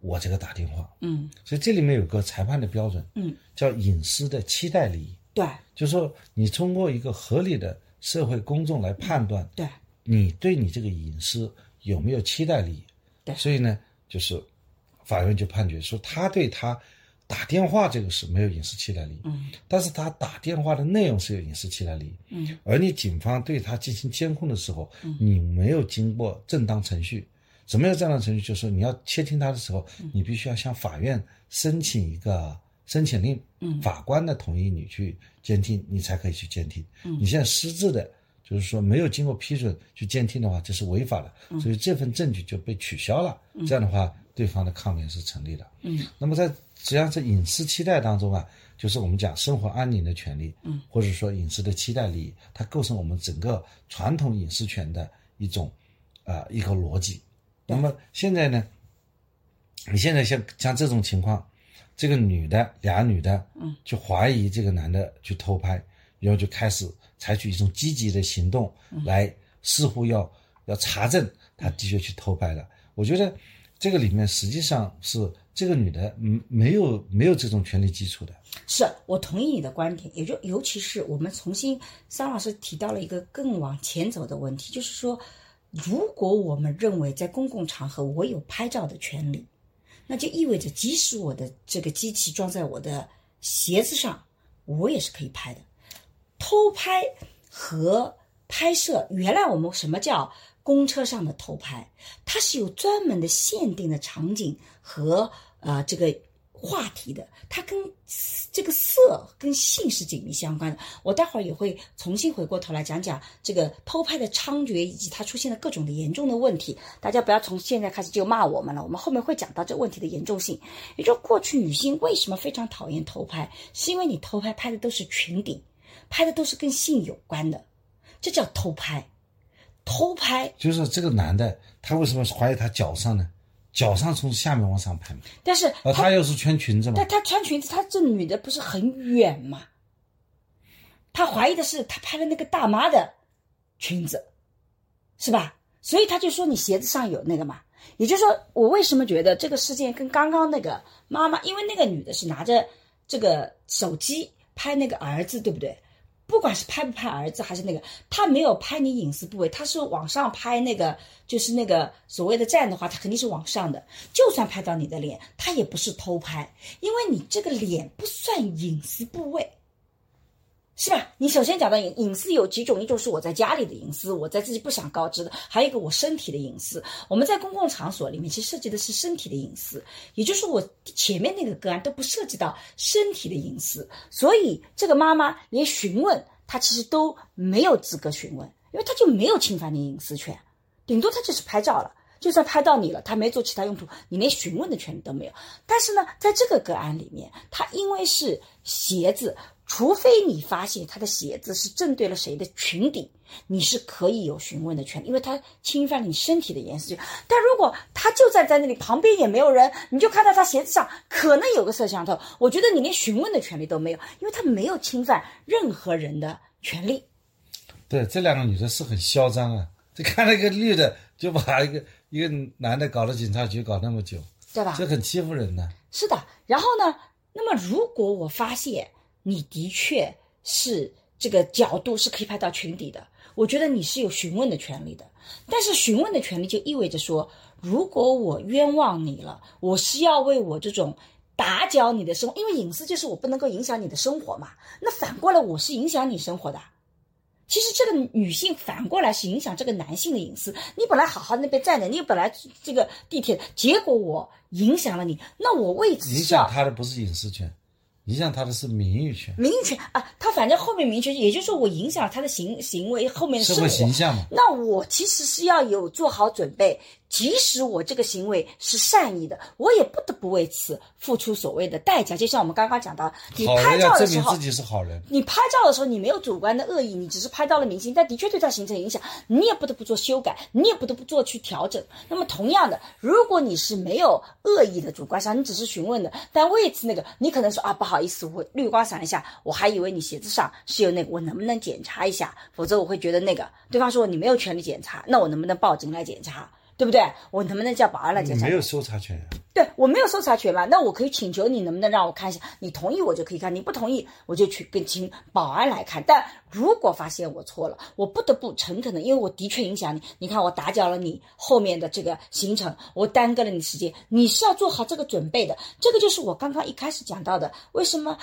我这个打电话，嗯。所以这里面有个裁判的标准，嗯，叫隐私的期待利益，对。就是说你通过一个合理的社会公众来判断对。你对你这个隐私有没有期待利益？对所以呢，就是法院就判决说，他对他打电话这个事没有隐私期待利益，嗯但是他打电话的内容是有隐私期待利益，嗯而你警方对他进行监控的时候，你没有经过正当程序。什么叫正当程序？就是说你要窃听他的时候，你必须要向法院申请一个申请令，嗯法官的同意你去监听，你才可以去监听。嗯你现在私自的，就是说没有经过批准去监听的话，这是违法的，所以这份证据就被取消了。这样的话，对方的抗辩是成立的。嗯，那么在实际上在隐私期待当中啊，就是我们讲生活安宁的权利，嗯，或者说隐私的期待利益，它构成我们整个传统隐私权的一种啊、呃一个逻辑。那么现在呢，你现在像像这种情况，这个女的俩女的，嗯，就怀疑这个男的去偷拍，然后就开始采取一种积极的行动来，似乎要要查证他的确去偷拍了。我觉得这个里面实际上是这个女的嗯没有没有这种权利基础的，是我同意你的观点，也就尤其是我们重新，桑老师提到了一个更往前走的问题，就是说，如果我们认为在公共场合我有拍照的权利，那就意味着即使我的这个机器装在我的鞋子上，我也是可以拍的。偷拍和拍摄，原来我们什么叫公车上的偷拍？它是有专门的限定的场景和呃这个话题的，它跟这个色跟性是紧密相关的。我待会儿也会重新回过头来讲讲这个偷拍的猖獗以及它出现的各种的严重的问题。大家不要从现在开始就骂我们了，我们后面会讲到这问题的严重性。也就过去女性为什么非常讨厌偷拍，是因为你偷拍拍的都是裙底，拍的都是跟性有关的，这叫偷拍。偷拍，就是这个男的他为什么怀疑他脚上呢？脚上从下面往上拍嘛，但是而他又是穿裙子嘛但，他穿裙子，他这女的不是很远吗？他怀疑的是他拍了那个大妈的裙子，是吧？所以他就说你鞋子上有那个嘛。也就是说，我为什么觉得这个事件跟刚刚那个妈妈，因为那个女的是拿着这个手机拍那个儿子，对不对？不管是拍不拍儿子还是那个，他没有拍你隐私部位，他是往上拍那个，就是那个所谓的站的话，他肯定是往上的。就算拍到你的脸，他也不是偷拍，因为你这个脸不算隐私部位，是吧？你首先讲到隐隐私有几种，一种是我在家里的隐私，我在自己不想告知的，还有一个我身体的隐私。我们在公共场所里面，其实涉及的是身体的隐私，也就是我前面那个个案都不涉及到身体的隐私，所以这个妈妈连询问她其实都没有资格询问，因为她就没有侵犯你隐私权，顶多她就是拍照了。就算拍到你了，他没做其他用途，你连询问的权利都没有。但是呢，在这个个案里面，他因为是鞋子，除非你发现他的鞋子是正对了谁的裙底，你是可以有询问的权利，因为他侵犯了你身体的隐私权。但如果他就站在那里，旁边也没有人，你就看到他鞋子上可能有个摄像头，我觉得你连询问的权利都没有，因为他没有侵犯任何人的权利。对，这两个女的是很嚣张啊！这看那个绿的就把一个一个男的搞到警察局搞那么久，对吧？这很欺负人的。是的，然后呢？那么如果我发现你的确是这个角度是可以拍到裙底的，我觉得你是有询问的权利的。但是询问的权利就意味着说，如果我冤枉你了，我是要为我这种打搅你的生活，因为隐私就是我不能够影响你的生活嘛。那反过来我是影响你生活的。其实这个女性反过来是影响这个男性的隐私。你本来好好那边站着，你本来这个地铁，结果我影响了你，那我为此影响他的不是隐私权，影响他的是名誉权、名誉权啊，他反正后面名誉权，也就是说我影响了他的行行为后面的社会。形象嘛。那我其实是要有做好准备，即使我这个行为是善意的，我也不得不为此付出所谓的代价。就像我们刚刚讲到，你拍照的时候自，己是好人，你拍照的时候，你没有主观的恶意，你只是拍到了明星，但的确对他形成影响，你也不得不做修改，你也不得不做去调整。那么同样的，如果你是没有恶意的主观上，你只是询问的，但为此那个，你可能说啊不好意思，我绿光闪一下，我还以为你鞋子上是有那个，我能不能检查一下？否则我会觉得那个对方说你没有权利检查，那我能不能报警来检查？对不对？我能不能叫保安来检查？你没有搜查权。对我没有搜查权嘛，那我可以请求你能不能让我看一下，你同意我就可以看，你不同意我就去跟请保安来看。但如果发现我错了，我不得不诚恳的，因为我的确影响你，你看我打搅了你后面的这个行程，我耽搁了你时间，你是要做好这个准备的。这个就是我刚刚一开始讲到的，为什么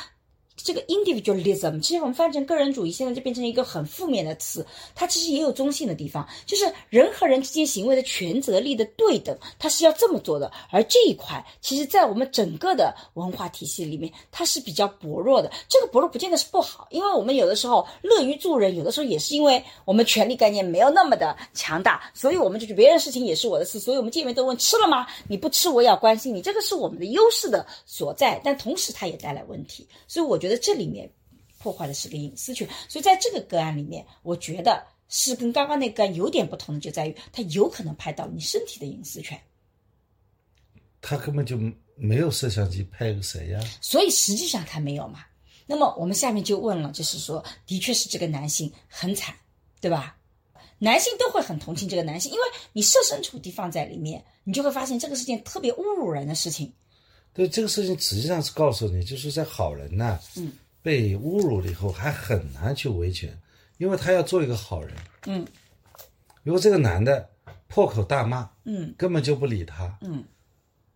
这个 individualism，其实我们翻译成个人主义，现在就变成一个很负面的词。它其实也有中性的地方，就是人和人之间行为的权责力的对等，它是要这么做的。而这一块，其实在我们整个的文化体系里面，它是比较薄弱的。这个薄弱不见得是不好，因为我们有的时候乐于助人，有的时候也是因为我们权力概念没有那么的强大，所以我们就觉得别人事情也是我的事，所以我们见面都问吃了吗？你不吃我也要关心你，这个是我们的优势的所在，但同时它也带来问题。所以我觉得这里面破坏的是个隐私权。所以在这个个案里面，我觉得是跟刚刚那个案有点不同的，就在于他有可能拍到你身体的隐私权。他根本就没有摄像机拍个谁呀？所以实际上他没有嘛。那么我们下面就问了，就是说，的确是这个男性很惨，对吧？男性都会很同情这个男性，因为你设身处地放在里面，你就会发现这个是件特别侮辱人的事情。对这个事情，实际上是告诉你，就是在好人呐，嗯，被侮辱了以后还很难去维权，因为他要做一个好人。嗯如果这个男的破口大骂，嗯根本就不理他，嗯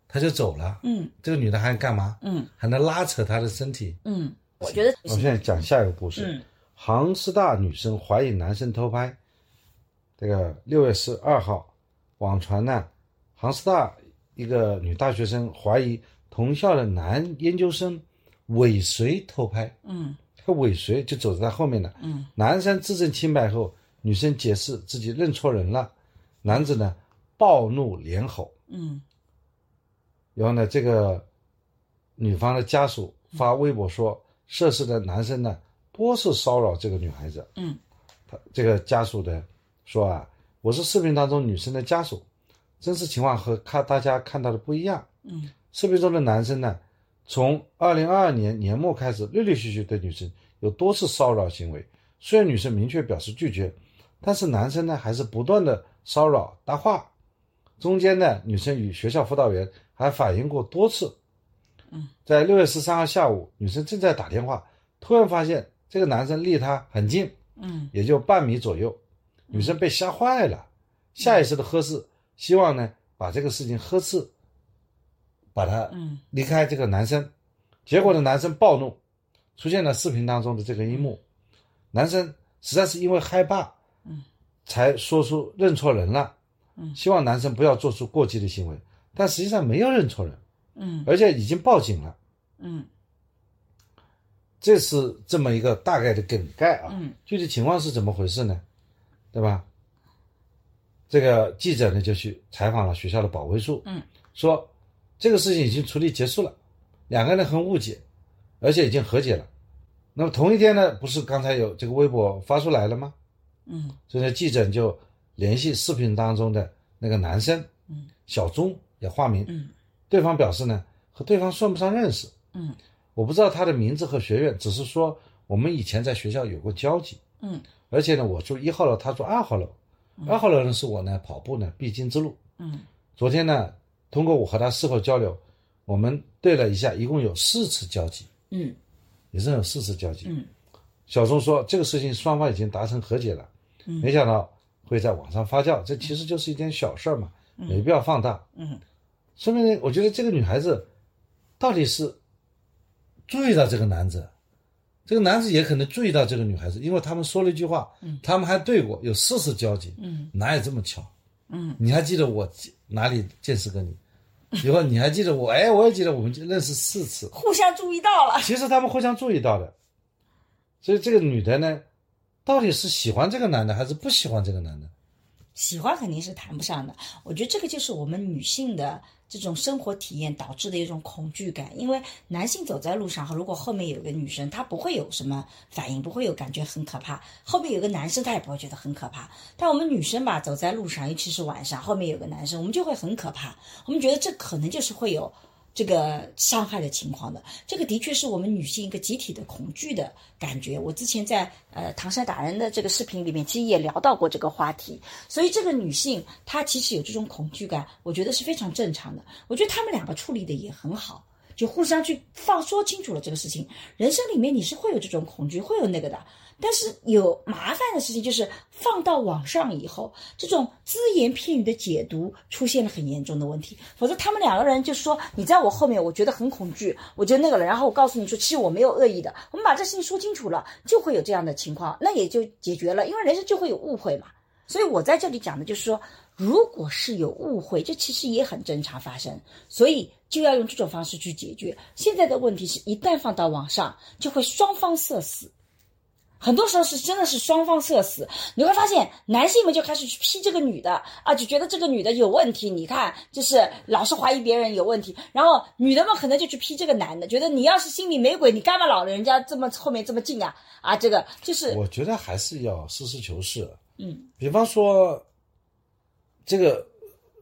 他就走了，嗯这个女的还干嘛？嗯还能拉扯他的身体。嗯，我觉得我现在讲下一个故事。嗯杭师大女生怀疑男生偷拍，这个六月十二号，网传呢，杭师大一个女大学生怀疑同校的男研究生尾随偷拍，嗯。他尾随就走在他后面了。嗯。男生自证清白后，女生解释自己认错人了，男子呢暴怒连吼，嗯。然后呢，这个女方的家属发微博说，涉事的男生呢多次骚扰这个女孩子。嗯。他这个家属的说啊，我是视频当中女生的家属，真实情况和看大家看到的不一样。嗯视频中的男生呢，从二零二二年年末开始，陆陆续续对女生有多次骚扰行为。虽然女生明确表示拒绝，但是男生呢还是不断的骚扰搭话。中间呢，女生与学校辅导员还反映过多次。嗯，在六月十三号下午，女生正在打电话，突然发现这个男生离她很近，嗯也就半米左右。女生被吓坏了，下意识的呵斥，希望呢把这个事情呵斥，把他嗯离开这个男生。结果呢，男生暴怒，出现了视频当中的这个一幕。男生实在是因为害怕，嗯，才说出认错人了。嗯希望男生不要做出过激的行为，但实际上没有认错人，嗯而且已经报警了。嗯这是这么一个大概的梗概啊。嗯具体情况是怎么回事呢？对吧？这个记者呢就去采访了学校的保卫处，嗯，说这个事情已经处理结束了，两个人很误解，而且已经和解了。那么同一天呢，不是刚才有这个微博发出来了吗？嗯所以呢，记者就联系视频当中的那个男生，嗯，小钟也化名，嗯对方表示呢和对方算不上认识，嗯我不知道他的名字和学院，只是说我们以前在学校有过交集。嗯而且呢，我住一号楼，他住二号楼，二号楼呢是我呢跑步呢必经之路。嗯昨天呢，通过我和他事后交流，我们对了一下，一共有四次交集，嗯。也是有四次交集。嗯。小钟说这个事情双方已经达成和解了，嗯。没想到会在网上发酵，这其实就是一件小事儿嘛，没必要放大。嗯。说明呢，我觉得这个女孩子到底是注意到这个男子，这个男子也可能注意到这个女孩子，因为他们说了一句话，他们还对过，有四次交集，嗯。哪有这么巧？嗯你还记得我哪里见识过你？以后你还记得我？哎，我也记得我们就认识四次。互相注意到了。其实他们互相注意到的，所以这个女的呢，到底是喜欢这个男的还是不喜欢这个男的？喜欢肯定是谈不上的，我觉得这个就是我们女性的这种生活体验导致的一种恐惧感。因为男性走在路上，如果后面有个女生，他不会有什么反应，不会有感觉很可怕；后面有个男生，他也不会觉得很可怕。但我们女生吧，走在路上，尤其是晚上，后面有个男生，我们就会很可怕。我们觉得这可能就是会有这个伤害的情况的。这个的确是我们女性一个集体的恐惧的感觉。我之前在呃唐山打人的这个视频里面，其实也聊到过这个话题。所以这个女性她其实有这种恐惧感，我觉得是非常正常的。我觉得他们两个处理的也很好。就互相去放说清楚了这个事情。人生里面你是会有这种恐惧，会有那个的。但是有麻烦的事情就是放到网上以后，这种只言片语的解读出现了很严重的问题。否则他们两个人就是说你在我后面，我觉得很恐惧，我觉得那个了。然后我告诉你说，其实我没有恶意的。我们把这事情说清楚了，就会有这样的情况，那也就解决了。因为人生就会有误会嘛。所以我在这里讲的就是说，如果是有误会，这其实也很正常发生。所以就要用这种方式去解决。现在的问题是一旦放到网上，就会双方社死。很多时候是真的是双方社死，你会发现男性们就开始去批这个女的啊，就觉得这个女的有问题。你看，就是老是怀疑别人有问题，然后女的们可能就去批这个男的，觉得你要是心里没鬼，你干嘛老人家这么后面这么近啊？啊，这个就是我觉得还是要实事求是。嗯，比方说，这个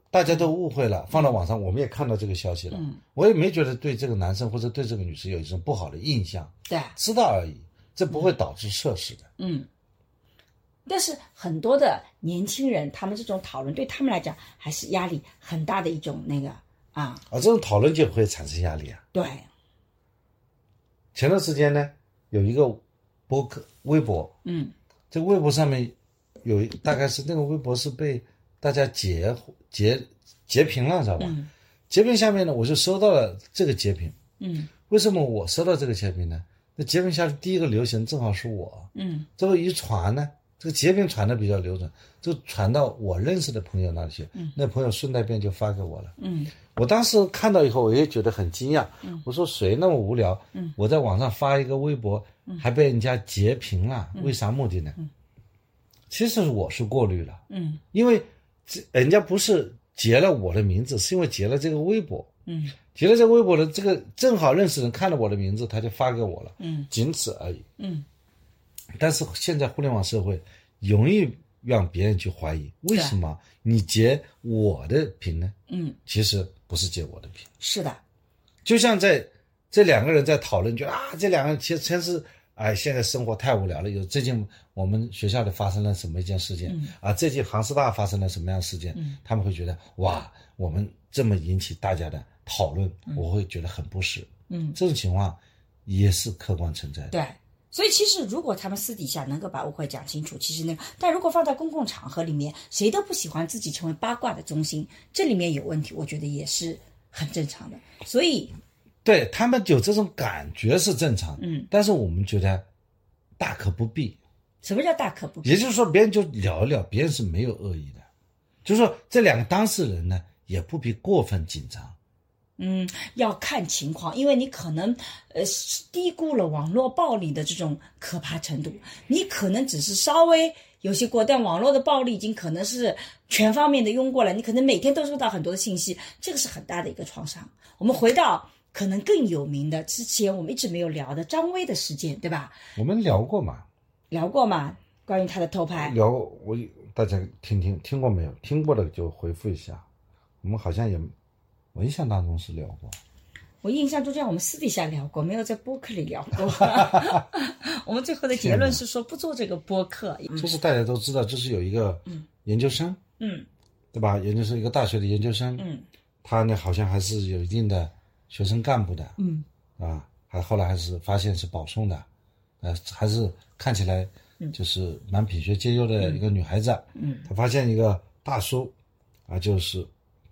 大家都误会了，放到网上，我们也看到这个消息了。嗯，我也没觉得对这个男生或者对这个女生有一种不好的印象，对，知道而已。这不会导致涉事的。嗯，但是很多的年轻人，他们这种讨论对他们来讲还是压力很大的一种那个啊。啊，这种讨论就会产生压力啊。对。前段时间呢，有一个博客微博，嗯，这个微博上面有大概是那个微博是被大家截截截屏了，知道吧？嗯。截屏下面呢，我就收到了这个截屏。嗯。为什么我收到这个截屏呢？那截屏下第一个流行正好是我，嗯，这个一传呢，这个截屏传的比较流转，就传到我认识的朋友那里去，嗯，那朋友顺带便就发给我了，嗯，我当时看到以后，我也觉得很惊讶，嗯，我说谁那么无聊，嗯，我在网上发一个微博，嗯，还被人家截屏了，嗯，为啥目的呢？嗯，其实我是过滤了，嗯，因为这人家不是截了我的名字，是因为截了这个微博，嗯。截了这微博的这个正好认识人看了我的名字，他就发给我了，嗯，仅此而已，嗯。但是现在互联网社会容易让别人去怀疑，为什么你截我的屏呢？嗯，其实不是截我的屏，是的，就像在这两个人在讨论，就啊，这两个人其实真是哎，现在生活太无聊了。有最近我们学校里发生了什么一件事件，嗯、啊，最近杭师大发生了什么样的事件，嗯、他们会觉得哇，我们这么引起大家的。讨论嗯我会觉得很不适，嗯，这种情况也是客观存在的。对，所以其实如果他们私底下能够把误会讲清楚，其实那个，但如果放在公共场合里面，谁都不喜欢自己成为八卦的中心，这里面有问题，我觉得也是很正常的。所以，对他们有这种感觉是正常，嗯，但是我们觉得大可不必。什么叫大可不必？也就是说，别人就聊一聊，别人是没有恶意的，就是说这两个当事人呢，也不必过分紧张。嗯，要看情况，因为你可能呃低估了网络暴力的这种可怕程度，你可能只是稍微有些过，但网络的暴力已经可能是全方面的拥过来，你可能每天都收到很多的信息，这个是很大的一个创伤。我们回到可能更有名的之前我们一直没有聊的张威的事件，对吧？我们聊过嘛？聊过嘛？关于他的偷拍？聊过，我大家听听听过没有？听过的就回复一下。我们好像也。我印象当中是聊过，我印象中这样，我们私底下聊过，没有在播客里聊过。我们最后的结论是说不做这个播客。就是大家都知道，就是有一个研究生，嗯，对吧？研究生一个大学的研究生，嗯，他呢好像还是有一定的学生干部的，嗯，啊，还后来还是发现是保送的，呃，还是看起来就是蛮品学兼优的一个女孩子，嗯，他发现一个大叔，啊，就是。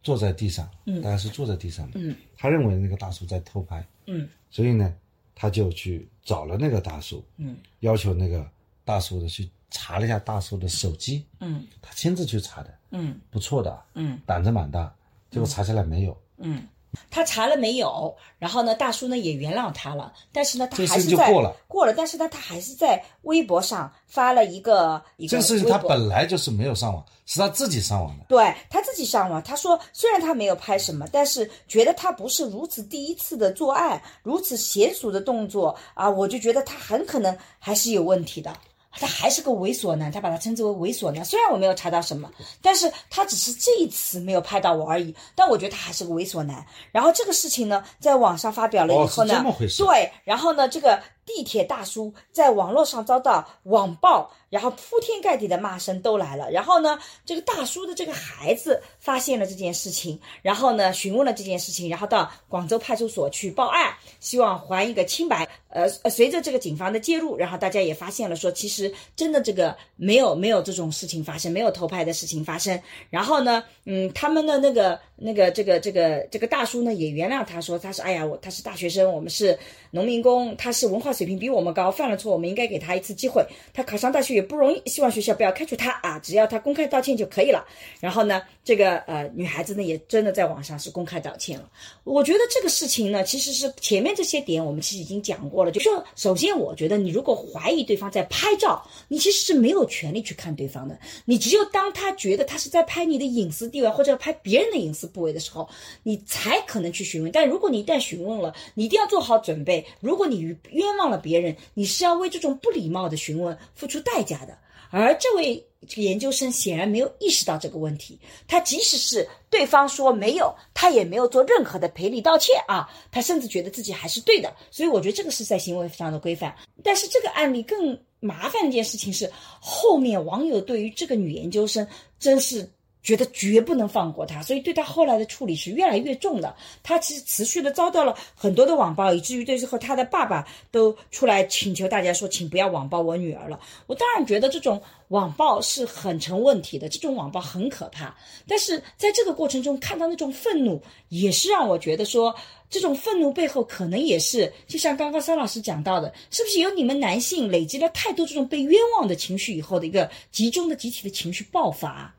坐在地上，嗯，大家是坐在地上的，嗯，他认为那个大叔在偷拍，嗯，所以呢，他就去找了那个大叔，嗯，要求那个大叔的去查了一下大叔的手机，嗯，他亲自去查的，嗯，不错的，嗯，胆子蛮大，结果查下来没有，嗯。他查了没有？然后呢，大叔呢也原谅他了，但是呢，他还是在过了，过了。但是呢，他还是在微博上发了一个一个。这个事情他本来就是没有上网，是他自己上网的。对他自己上网，他说虽然他没有拍什么，但是觉得他不是如此第一次的作案，如此娴熟的动作啊，我就觉得他很可能还是有问题的。他还是个猥琐男，他把他称之为猥琐男。虽然我没有查到什么，但是他只是这一次没有拍到我而已。但我觉得他还是个猥琐男。然后这个事情呢，在网上发表了以后呢，哦、对，然后呢，这个地铁大叔在网络上遭到网暴，然后铺天盖地的骂声都来了。然后呢，这个大叔的这个孩子发现了这件事情，然后呢询问了这件事情，然后到广州派出所去报案，希望还一个清白。呃，随着这个警方的介入，然后大家也发现了说，其实真的这个没有没有这种事情发生，没有偷拍的事情发生。然后呢，嗯，他们的那个那个这个这个这个大叔呢也原谅他说，他说哎呀，我他是大学生，我们是农民工，他是文化水平比我们高，犯了错，我们应该给他一次机会。他考上大学也不容易，希望学校不要开除他啊，只要他公开道歉就可以了。然后呢，这个呃女孩子呢也真的在网上是公开道歉了。我觉得这个事情呢，其实是前面这些点我们其实已经讲过了，就说首先我觉得你如果怀疑对方在拍照，你其实是没有权利去看对方的，你只有当他觉得他是在拍你的隐私地位或者拍别人的隐私部位的时候，你才可能去询问。但如果你一旦询问了，你一定要做好准备。如果你冤枉忘了别人，你是要为这种不礼貌的询问付出代价的。而这位这个研究生显然没有意识到这个问题，他即使是对方说没有，他也没有做任何的赔礼道歉啊，他甚至觉得自己还是对的。所以我觉得这个是在行为上的规范。但是这个案例更麻烦的一件事情是，后面网友对于这个女研究生真是。觉得绝不能放过他，所以对他后来的处理是越来越重的。他其实持续的遭到了很多的网暴，以至于最后他的爸爸都出来请求大家说，请不要网暴我女儿了。我当然觉得这种网暴是很成问题的，这种网暴很可怕。但是在这个过程中看到那种愤怒，也是让我觉得说，这种愤怒背后可能也是，就像刚刚桑老师讲到的，是不是有你们男性累积了太多这种被冤枉的情绪以后的一个集中的集体的情绪爆发？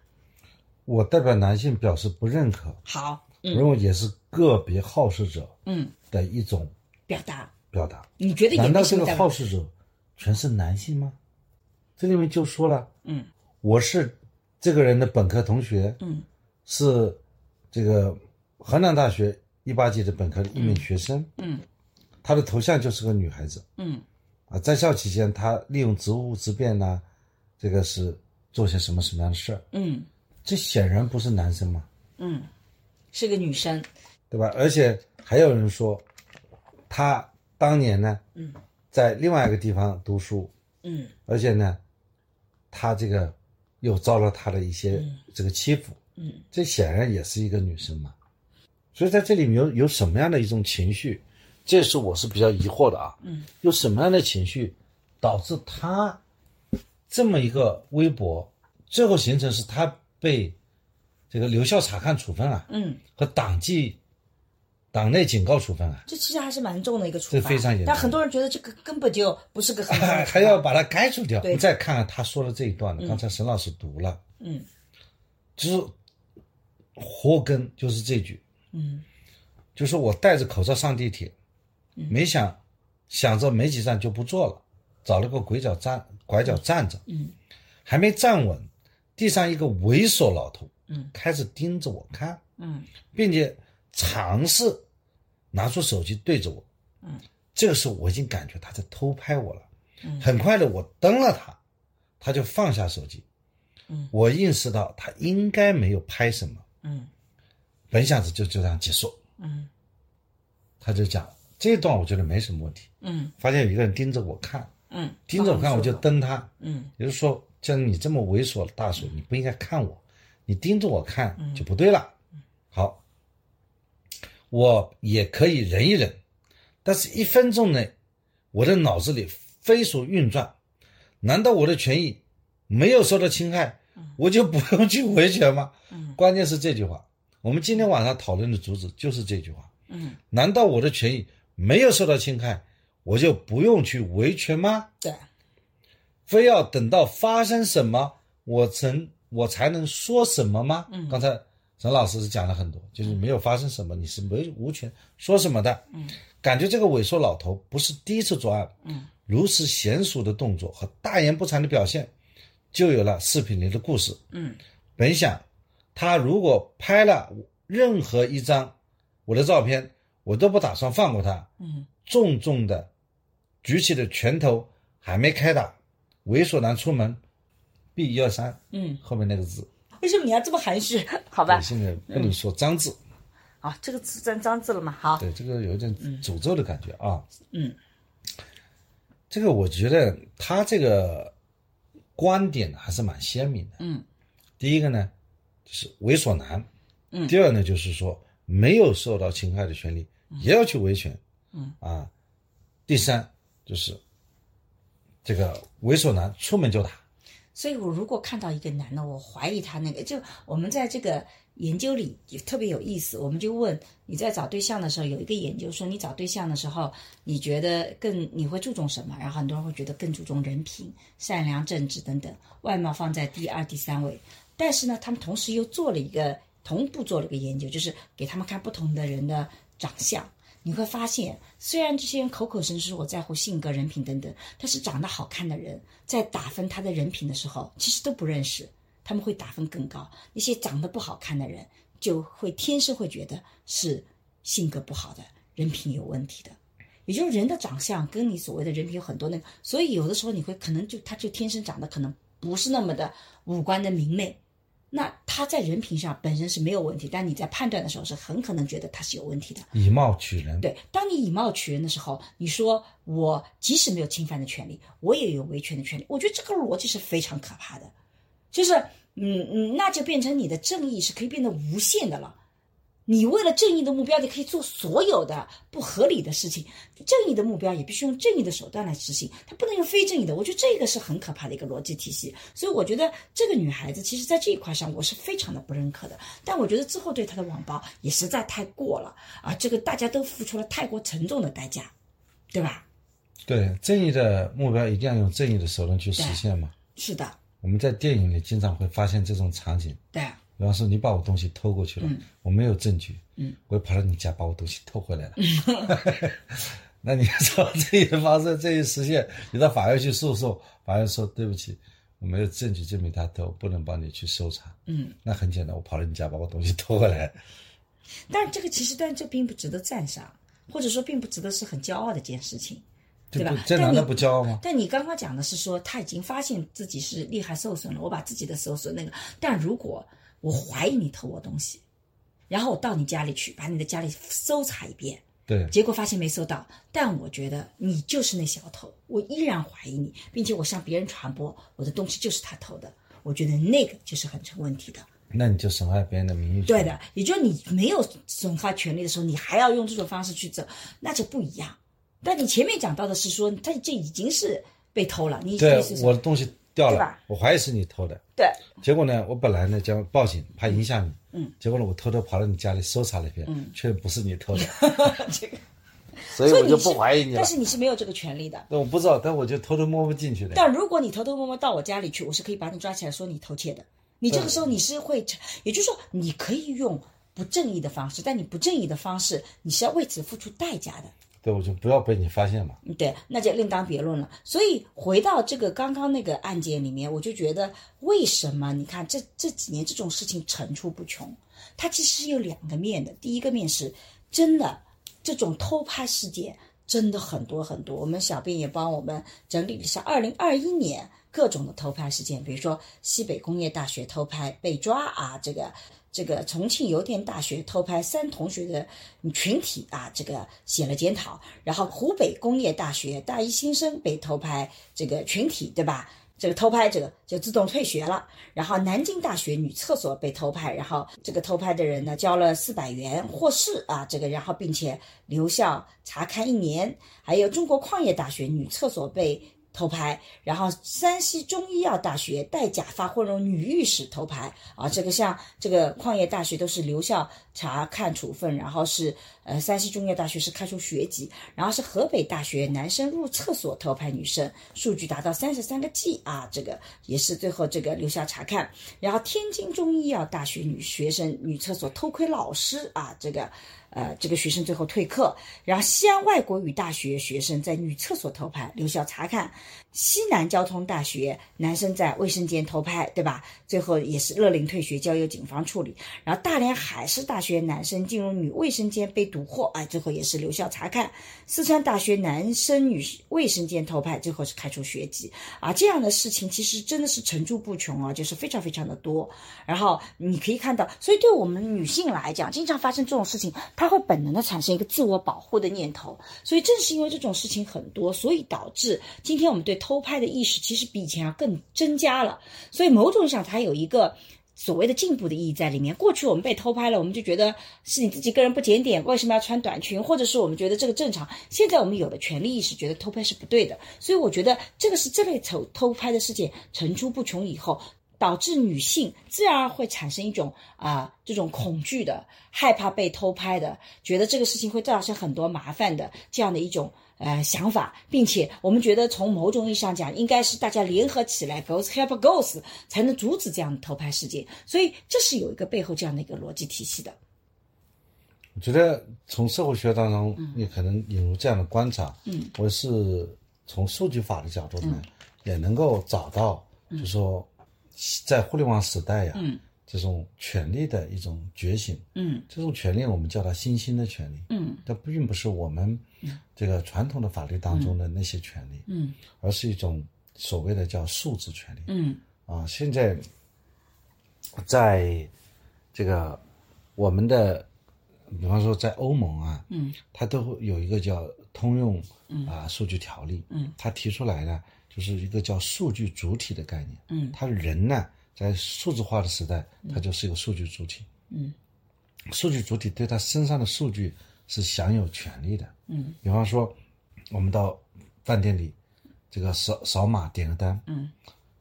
我代表男性表示不认可。好，认为也是个别好事者嗯的一种表达。表达。你觉得难道这个好事者全是男性吗？这里面就说了，嗯我是这个人的本科同学，嗯是这个河南大学一八级的本科的一名学生，嗯他的头像就是个女孩子嗯啊。在校期间，他利用职务之便呢，这个是做些什么什么样的事儿？嗯这显然不是男生嘛，嗯，是个女生。对吧？而且还有人说，他当年呢，嗯在另外一个地方读书，嗯而且呢，他这个又遭了他的一些这个欺负，嗯这显然也是一个女生嘛。所以在这里面有有什么样的一种情绪，这是我是比较疑惑的啊。嗯，有什么样的情绪导致他这么一个微博最后形成是他被这个留校察看处分啊，嗯，和党纪党内警告处分啊，这其实还是蛮重的一个处罚，这非常严重。但很多人觉得这个根本就不是个很重的处罚。还要把它开除掉。你再看看他说的这一段呢，刚才沈老师读了，嗯。就是活根就是这句，嗯。就是我戴着口罩上地铁，没想想着没几站就不坐了，找了个拐角站拐角站着，嗯。还没站稳，地上一个猥琐老头，嗯。开始盯着我看，嗯。并且尝试拿出手机对着我，嗯，这个时候我已经感觉他在偷拍我了，嗯。很快的我蹬了他，他就放下手机，嗯。我意识到他应该没有拍什么，嗯。本想着就就这样结束，嗯。他就讲这一段我觉得没什么问题，嗯。发现有一个人盯着我看，嗯，盯着我看我就蹬他，嗯。也就是说像你这么猥琐的大叔，你不应该看我，你盯着我看嗯。就不对了。好，我也可以忍一忍，但是一分钟内，我的脑子里飞速运转，难道我的权益没有受到侵害，我就不用去维权吗？嗯。关键是这句话，我们今天晚上讨论的主旨就是这句话。嗯，难道我的权益没有受到侵害，我就不用去维权吗？对，非要等到发生什么，我曾我才能说什么吗？嗯刚才陈老师是讲了很多，就是没有发生什么，你是没无权说什么的。嗯，感觉这个猥琐老头不是第一次作案，嗯如此娴熟的动作和大言不惭的表现，就有了视频里的故事。嗯本想他如果拍了任何一张我的照片，我都不打算放过他。嗯重重的举起的拳头还没开打，猥琐男出门，B 一二三嗯，后面那个字，为什么你要这么含蓄？好吧。对，，现在不能说脏字，啊，这个字沾脏字了嘛？好，对这个有一点诅咒的感觉啊。嗯。这个我觉得他这个观点还是蛮鲜明的。嗯。第一个呢，就是猥琐男；嗯。第二呢，就是说没有受到侵害的权利也要去维权。嗯。啊，第三就是这个猥琐男出门就打。所以我如果看到一个男的，我怀疑他那个，就我们在这个研究里也特别有意思，我们就问你在找对象的时候，有一个研究说你找对象的时候，你觉得更你会注重什么？然后很多人会觉得更注重人品、善良、正直等等，外貌放在第二、第三位。但是呢，他们同时又做了一个同步做了一个研究，就是给他们看不同的人的长相。你会发现，虽然这些人口口声声说我在乎性格、人品等等，但是长得好看的人在打分他的人品的时候，其实都不认识，他们会打分更高。那些长得不好看的人，就会天生会觉得是性格不好的，人品有问题的。也就是人的长相跟你所谓的人品有很多那个，所以有的时候你会可能就他就天生长得可能不是那么的五官的明媚，那他在人品上本身是没有问题，但你在判断的时候是很可能觉得他是有问题的。以貌取人，对，当你以貌取人的时候，你说我即使没有侵犯的权利，我也有维权的权利，我觉得这个逻辑是非常可怕的，就是嗯嗯，那就变成你的正义是可以变得无限的了。你为了正义的目标，你可以做所有的不合理的事情。正义的目标也必须用正义的手段来执行，它不能用非正义的。我觉得这个是很可怕的一个逻辑体系。所以我觉得这个女孩子其实在这一块上，我是非常的不认可的。但我觉得之后对她的网暴也实在太过了啊！这个大家都付出了太过沉重的代价，对吧？对正义的目标一定要用正义的手段去实现嘛。是的，我们在电影里经常会发现这种场景，对，比方说你把我东西偷过去了，我没有证据，嗯，我跑到你家把我东西偷回来了，那你照正义的方式，正义实现，你到法院去诉讼，法院说对不起，我没有证据证明他偷，不能帮你去搜查，嗯，那很简单，我跑到你家把我东西偷回来，但这个其实，但这并不值得赞赏，或者说并不值得是很骄傲的一件事情。对吧这难道不骄傲吗？但你刚刚讲的是说他已经发现自己是利害受损了，我把自己的受损那个。但如果我怀疑你偷我东西，然后我到你家里去，把你的家里搜查一遍，对，结果发现没搜到，但我觉得你就是那小偷，我依然怀疑你，并且我向别人传播我的东西就是他偷的，我觉得那个就是很成问题的。那你就损害别人的名誉权。对的，也就是你没有损害权利的时候，你还要用这种方式去走，那就不一样。但你前面讲到的是说，他这已经是被偷了，你对意思，是我的东西掉了，我怀疑是你偷的。对结果呢，我本来呢将报警，怕影响你。嗯。结果呢，我偷偷跑到你家里搜查了一遍，嗯，确实不是你偷的，这个，所以我就不怀疑你了但。是你是没有这个权利的。那我不知道，但我就偷偷摸摸进去的。但如果你偷偷摸摸到我家里去，我是可以把你抓起来说你偷窃的。你这个时候你是会，也就是说你可以用不正义的方式，但你不正义的方式，你是要为此付出代价的。对，我就不要被你发现嘛。对，那就另当别论了。所以回到这个刚刚那个案件里面，我就觉得为什么你看这这几年这种事情层出不穷？它其实有两个面的。第一个面是真的这种偷拍事件真的很多很多。我们小编也帮我们整理了一下，二零二一年各种的偷拍事件，比如说西北工业大学偷拍被抓啊，这个。这个重庆邮电大学偷拍三同学的群体啊，这个写了检讨。然后湖北工业大学大一新生被偷拍这个群体，对吧？这个偷拍者就自动退学了。然后南京大学女厕所被偷拍，然后这个偷拍的人呢交了四百元获释啊，这个然后并且留校查看一年。还有中国矿业大学女厕所被。偷拍，然后山西中医药大学戴假发混入女浴室偷拍啊，这个像这个矿业大学都是留校查看处分，然后是呃山西中医药大学是开除学籍，然后是河北大学男生入厕所偷拍女生，数据达到三十三个 G 啊，这个也是最后这个留校查看，然后天津中医药大学女学生女厕所偷窥老师啊，这个。呃，这个学生最后退课，然后西安外国语大学学生在女厕所偷拍，留校查看；西南交通大学男生在卫生间偷拍，对吧？最后也是勒令退学，交由警方处理。然后大连海事大学。男生进入女卫生间被捕获，哎，最后也是留校察看；四川大学男生女卫生间偷拍，最后是开除学籍。啊，这样的事情其实真的是层出不穷啊，就是非常非常的多。然后你可以看到，所以对我们女性来讲，经常发生这种事情，她会本能的产生一个自我保护的念头。所以正是因为这种事情很多，所以导致今天我们对偷拍的意识其实比以前要更增加了。所以某种意义上，它有一个。所谓的进步的意义在里面。过去我们被偷拍了，我们就觉得是你自己个人不检点，为什么要穿短裙？或者是我们觉得这个正常。现在我们有了权利意识，觉得偷拍是不对的。所以我觉得这个是这类偷偷拍的事件层出不穷以后，导致女性自然而会产生一种啊这种恐惧的、害怕被偷拍的，觉得这个事情会造成很多麻烦的这样的一种。呃，想法，并且我们觉得从某种意义上讲，应该是大家联合起来，goes help goes，才能阻止这样的偷拍事件。所以这是有一个背后这样的一个逻辑体系的。我觉得从社会学当中，你可能引入这样的观察，嗯，我是从数据法的角度呢，也能够找到，就说在互联网时代呀，嗯。这种权利的一种觉醒，嗯，这种权利我们叫它新兴的权利，嗯，它并不是我们这个传统的法律当中的那些权利，嗯，而是一种所谓的叫数字权利，嗯，啊，现在在这个我们的，比方说在欧盟啊，嗯，它都会有一个叫通用啊数据条例，嗯，它提出来呢，就是一个叫数据主体的概念，嗯，它人呢。在数字化的时代，它就是一个数据主体。嗯，数据主体对他身上的数据是享有权利的。嗯，比方说，我们到饭店里，这个扫扫码点个单。嗯，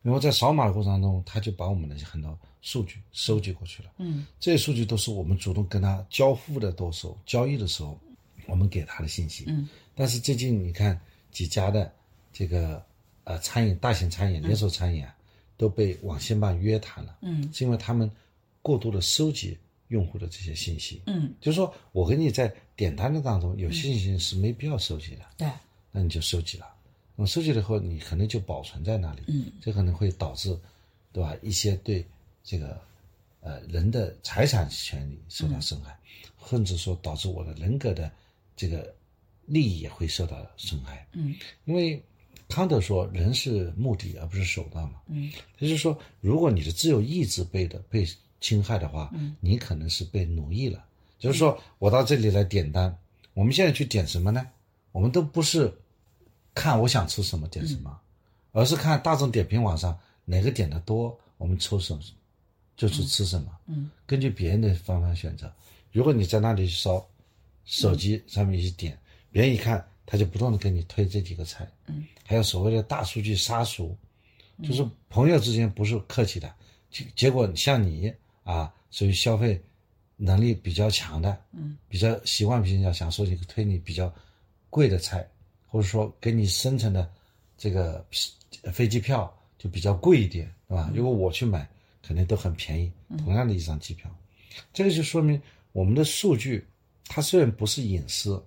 因为在扫码的过程当中，他就把我们的很多数据收集过去了。嗯，这些数据都是我们主动跟他交互的多时候，交易的时候，我们给他的信息。嗯，但是最近你看几家的这个呃餐饮大型餐饮连锁餐饮啊。都被网信办约谈了，嗯，是因为他们过度的收集用户的这些信息，嗯，就是说我跟你在点单的当中有些信息是没必要收集的，对，那你就收集了，那么收集了以后你可能就保存在那里，嗯，这可能会导致，对吧？一些对这个呃人的财产权利受到损害，甚至说导致我的人格的这个利益也会受到损害，嗯，因为。康德说：“人是目的而不是手段嘛。”嗯，也就是说，如果你的自由意志被的被侵害的话，嗯，你可能是被奴役了。就是说我到这里来点单，我们现在去点什么呢？我们都不是看我想吃什么点什么，而是看大众点评网上哪个点的多，我们抽什么就去吃什么。嗯，根据别人的方法选择。如果你在那里去烧，手机上面一点，别人一看。他就不断的给你推这几个菜，嗯，还有所谓的大数据杀熟，就是朋友之间不是客气的，结结果像你啊，属于消费能力比较强的，嗯，比较习惯比较强，所以推你比较贵的菜，或者说给你生成的这个飞机票就比较贵一点，是吧？如果我去买，肯定都很便宜，同样的一张机票，这个就说明我们的数据，它虽然不是隐私。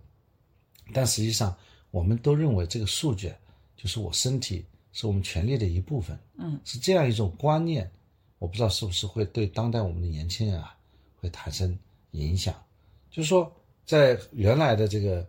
但实际上，我们都认为这个数据就是我身体是我们权利的一部分，嗯，是这样一种观念。我不知道是不是会对当代我们的年轻人啊会产生影响。就是说，在原来的这个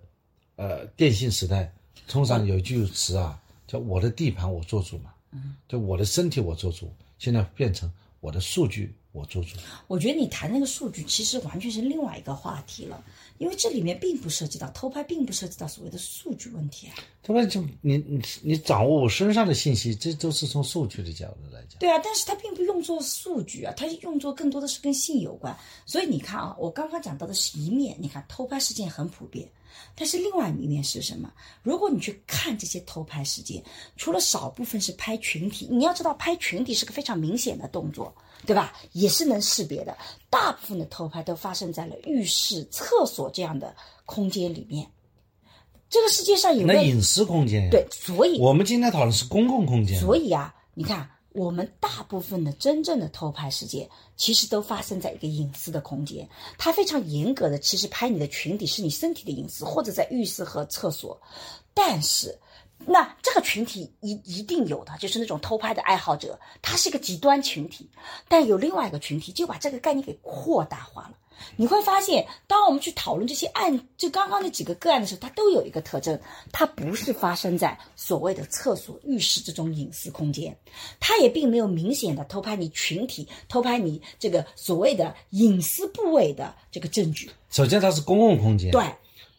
呃电信时代，通常有一句词啊，叫“我的地盘我做主”嘛，嗯，就我的身体我做主。现在变成我的数据我做主。我觉得你谈那个数据，其实完全是另外一个话题了。因为这里面并不涉及到偷拍，并不涉及到所谓的数据问题啊。偷拍就你你你掌握我身上的信息，这都是从数据的角度来讲。对啊，但是它并不用作数据啊，它用作更多的是跟性有关。所以你看啊，我刚刚讲到的是一面，你看偷拍事件很普遍，但是另外一面是什么？如果你去看这些偷拍事件，除了少部分是拍群体，你要知道拍群体是个非常明显的动作。对吧？也是能识别的。大部分的偷拍都发生在了浴室、厕所这样的空间里面。这个世界上有那隐私空间。对，所以我们今天讨论是公共空间。所以啊，你看，我们大部分的真正的偷拍事件，其实都发生在一个隐私的空间。它非常严格的，其实拍你的裙底是你身体的隐私，或者在浴室和厕所。但是。那这个群体一一定有的，就是那种偷拍的爱好者，他是一个极端群体。但有另外一个群体，就把这个概念给扩大化了。你会发现，当我们去讨论这些案，就刚刚那几个个案的时候，它都有一个特征，它不是发生在所谓的厕所、浴室这种隐私空间，它也并没有明显的偷拍你群体、偷拍你这个所谓的隐私部位的这个证据。首先它是公共空间，对。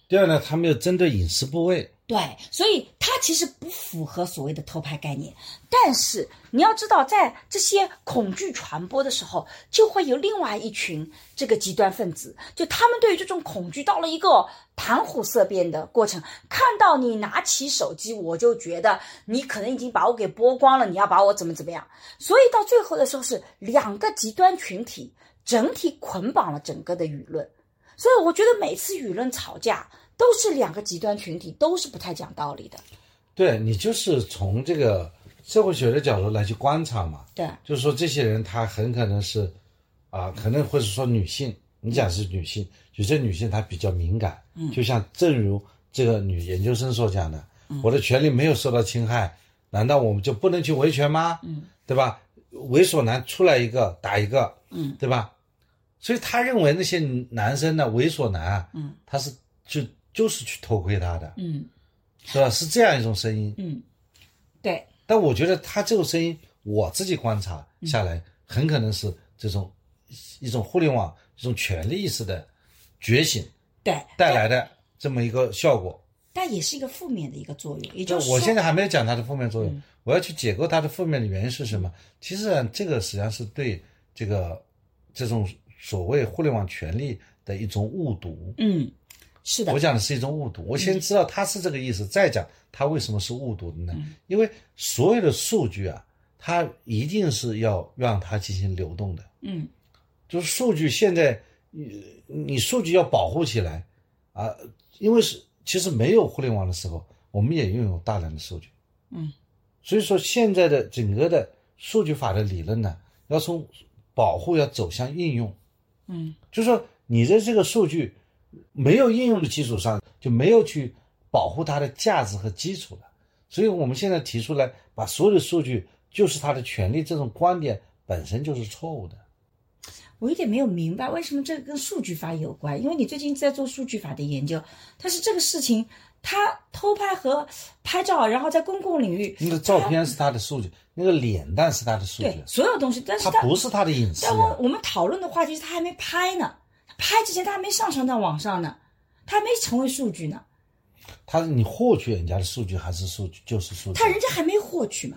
第二呢，它没有针对隐私部位。对，所以它其实不符合所谓的偷拍概念。但是你要知道，在这些恐惧传播的时候，就会有另外一群这个极端分子，就他们对于这种恐惧到了一个谈虎色变的过程。看到你拿起手机，我就觉得你可能已经把我给剥光了，你要把我怎么怎么样。所以到最后的时候，是两个极端群体整体捆绑了整个的舆论。所以我觉得每次舆论吵架都是两个极端群体，都是不太讲道理的。对你就是从这个社会学的角度来去观察嘛，对，就是说这些人他很可能是，啊，可能会是说女性，你讲是女性，有些女性她比较敏感，嗯，就像正如这个女研究生所讲的，我的权利没有受到侵害，难道我们就不能去维权吗？嗯，对吧？猥琐男出来一个打一个，嗯，对吧？所以他认为那些男生呢，猥琐男，嗯，他是就就是去偷窥他的，嗯，是吧？是这样一种声音，嗯，对。但我觉得他这种声音，我自己观察下来，很可能是这种一种互联网一种权力意识的觉醒，对带来的这么一个效果。但也是一个负面的一个作用，也就是我现在还没有讲它的负面作用，我要去解构它的负面的原因是什么？其实这个实际上是对这个这种。所谓互联网权利的一种误读，嗯，是的，我讲的是一种误读。我先知道他是这个意思，再讲他为什么是误读的呢？因为所有的数据啊，它一定是要让它进行流动的，嗯，就是数据现在，你你数据要保护起来啊，因为是其实没有互联网的时候，我们也拥有大量的数据，嗯，所以说现在的整个的数据法的理论呢，要从保护要走向应用。嗯，就是说你的这个数据没有应用的基础上，就没有去保护它的价值和基础了。所以我们现在提出来，把所有的数据就是它的权利，这种观点本身就是错误的。我有点没有明白，为什么这个跟数据法有关？因为你最近在做数据法的研究，但是这个事情，他偷拍和拍照，然后在公共领域，那个照片是他的数据。那个脸蛋是他的数据，对所有东西，但是他不是他的隐私。但我我们讨论的话题是他还没拍呢，拍之前他还没上传到网上呢，他还没成为数据呢。他你获取人家的数据还是数据就是数据？他人家还没获取嘛，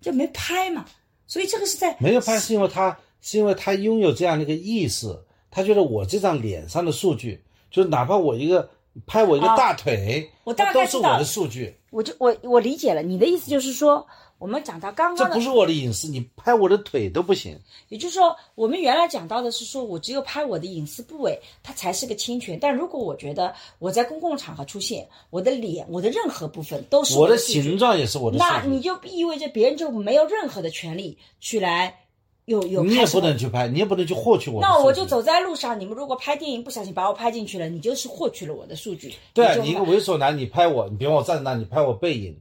就没拍嘛，所以这个是在没有拍是因为他是因为他拥有这样的一个意识，他觉得我这张脸上的数据，就是哪怕我一个拍我一个大腿，我大概都是我的数据。我就我我理解了你的意思，就是说。我们讲到刚刚，这不是我的隐私，你拍我的腿都不行。也就是说，我们原来讲到的是说，我只有拍我的隐私部位，它才是个侵权。但如果我觉得我在公共场合出现，我的脸、我的任何部分都是我的形状也是我的，那你就意味着别人就没有任何的权利去来有有。你也不能去拍，你也不能去获取我的。那我就走在路上，你们如果拍电影不小心把我拍进去了，你就是获取了我的数据。对，你一个猥琐男，你拍我，你比方我站在那，你拍我背影。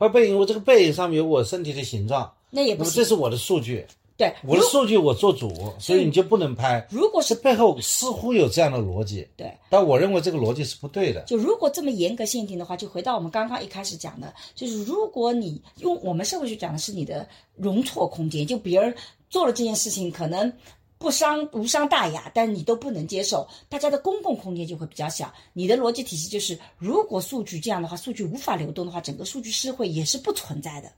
拍背影，我这个背影上面有我身体的形状，那也不是，这是我的数据。对，我的数据我做主，所以你就不能拍。如果是背后似乎有这样的逻辑，对，但我认为这个逻辑是不对的。就如果这么严格限定的话，就回到我们刚刚一开始讲的，就是如果你用我们社会学讲的是你的容错空间，就别人做了这件事情，可能。不伤无伤大雅，但你都不能接受，大家的公共空间就会比较小。你的逻辑体系就是，如果数据这样的话，数据无法流动的话，整个数据社会也是不存在的，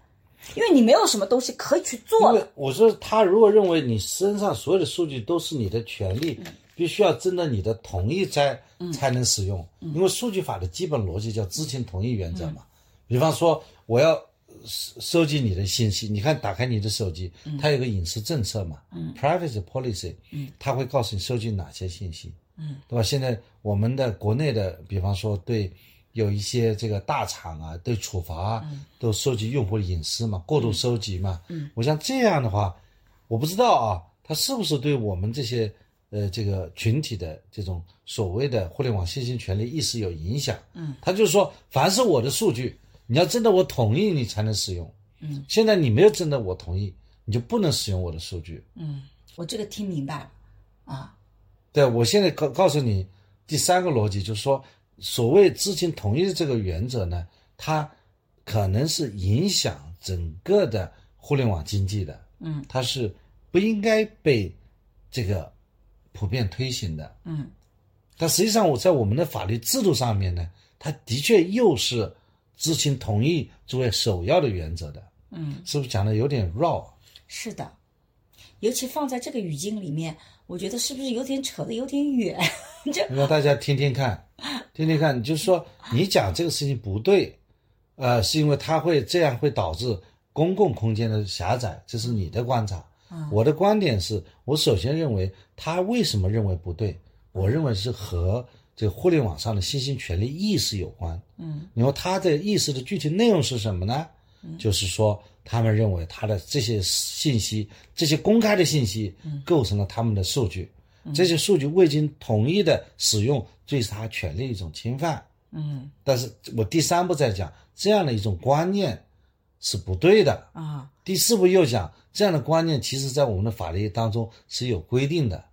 因为你没有什么东西可以去做。我说他如果认为你身上所有的数据都是你的权利，必须要征得你的同意才才能使用，因为数据法的基本逻辑叫知情同意原则嘛。比方说，我要。收收集你的信息，你看，打开你的手机，它有个隐私政策嘛，privacy policy，它会告诉你收集哪些信息，对吧？现在我们的国内的，比方说对有一些这个大厂啊，对处罚都收集用户的隐私嘛，过度收集嘛，嗯。我想这样的话，我不知道啊，它是不是对我们这些呃这个群体的这种所谓的互联网信息权利意识有影响？嗯，他就是说，凡是我的数据。你要征得我同意，你才能使用。嗯，现在你没有征得我同意，你就不能使用我的数据。嗯，我这个听明白了，啊，对，我现在告告诉你第三个逻辑，就是说，所谓知情同意的这个原则呢，它可能是影响整个的互联网经济的，嗯它是不应该被这个普遍推行的。嗯但实际上，我在我们的法律制度上面呢，它的确又是知情同意作为首要的原则的，嗯，是不是讲的有点绕？是的，尤其放在这个语境里面，我觉得是不是有点扯的有点远？这让大家听听看，听听看，就是说你讲这个事情不对，呃，是因为它会这样会导致公共空间的狭窄，这是你的观察。我的观点是我首先认为他为什么认为不对？我认为是和这个互联网上的新兴权利意识有关。嗯，你说他的意识的具体内容是什么呢？就是说，他们认为他的这些信息，这些公开的信息，构成了他们的数据。这些数据未经同意的使用，对他权利一种侵犯。嗯但是我第三步再讲，这样的一种观念是不对的。啊，第四步又讲，这样的观念其实在我们的法律当中是有规定的。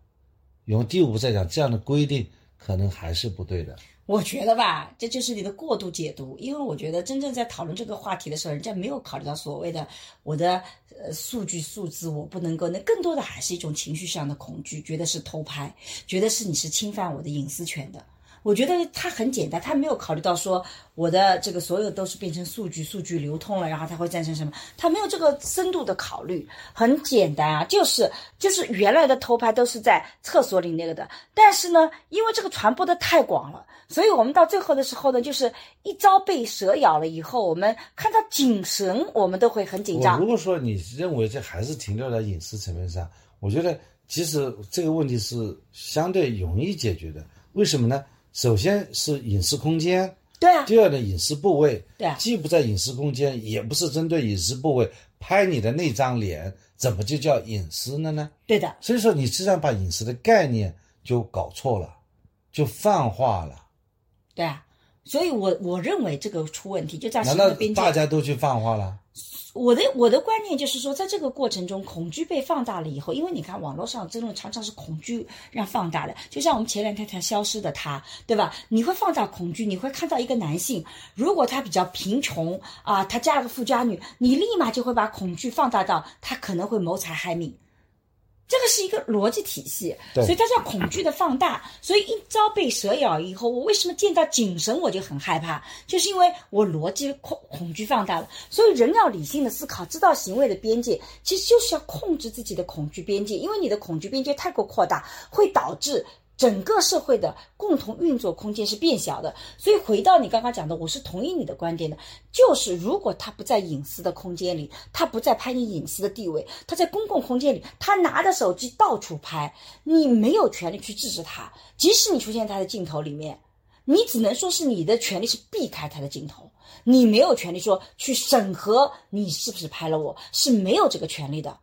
然后第五步再讲，这样的规定可能还是不对的。我觉得吧，这就是你的过度解读，因为我觉得真正在讨论这个话题的时候，人家没有考虑到所谓的我的呃数据数字我不能够，那更多的还是一种情绪上的恐惧，觉得是偷拍，觉得是你是侵犯我的隐私权的。我觉得它很简单，他没有考虑到说我的这个所有都是变成数据，数据流通了，然后它会战胜什么？他没有这个深度的考虑。很简单啊，就是就是原来的偷拍都是在厕所里那个的，但是呢，因为这个传播的太广了，所以我们到最后的时候呢，就是一朝被蛇咬了以后，我们看到井绳，我们都会很紧张如。果说你认为这还是停留在隐私层面上，我觉得其实这个问题是相对容易解决的。为什么呢？首先是隐私空间，对啊，第二呢，隐私部位，对啊既不在隐私空间，也不是针对隐私部位拍你的那张脸，怎么就叫隐私了呢？对的，所以说，你实际上把隐私的概念就搞错了，就泛化了。对啊。所以我我认为这个出问题就在难道大家都去泛化了？我的我的观念就是说，在这个过程中，恐惧被放大了以后，因为你看网络上这种常常是恐惧让放大的，就像我们前两天才消失的他，对吧？你会放大恐惧，你会看到一个男性，如果他比较贫穷啊，他嫁个富家女，你立马就会把恐惧放大到他可能会谋财害命。这个是一个逻辑体系，对所以它叫恐惧的放大。所以一朝被蛇咬以后，我为什么见到井绳我就很害怕？就是因为我逻辑恐恐惧放大了。所以人要理性的思考，知道行为的边界，其实就是要控制自己的恐惧边界，因为你的恐惧边界太过扩大，会导致。整个社会的共同运作空间是变小的，所以回到你刚刚讲的，我是同意你的观点的，就是如果他不在隐私的空间里，他不在拍你隐私的地位，他在公共空间里，他拿着手机到处拍，你没有权利去制止他，即使你出现在他的镜头里面，你只能说是你的权利是避开他的镜头，你没有权利说去审核你是不是拍了我，是没有这个权利的。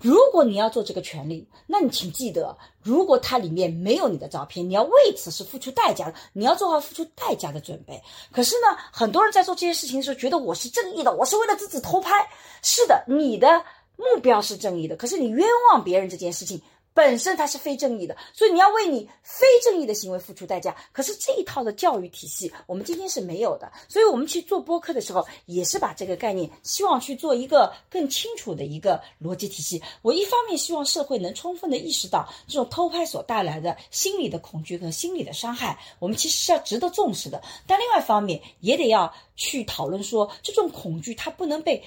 如果你要做这个权利，那你请记得，如果它里面没有你的照片，你要为此是付出代价的，你要做好付出代价的准备。可是呢，很多人在做这些事情的时候，觉得我是正义的，我是为了自己偷拍。是的，你的目标是正义的，可是你冤枉别人这件事情。本身它是非正义的，所以你要为你非正义的行为付出代价。可是这一套的教育体系，我们今天是没有的，所以我们去做播客的时候，也是把这个概念，希望去做一个更清楚的一个逻辑体系。我一方面希望社会能充分的意识到这种偷拍所带来的心理的恐惧和心理的伤害，我们其实是要值得重视的。但另外一方面，也得要去讨论说，这种恐惧它不能被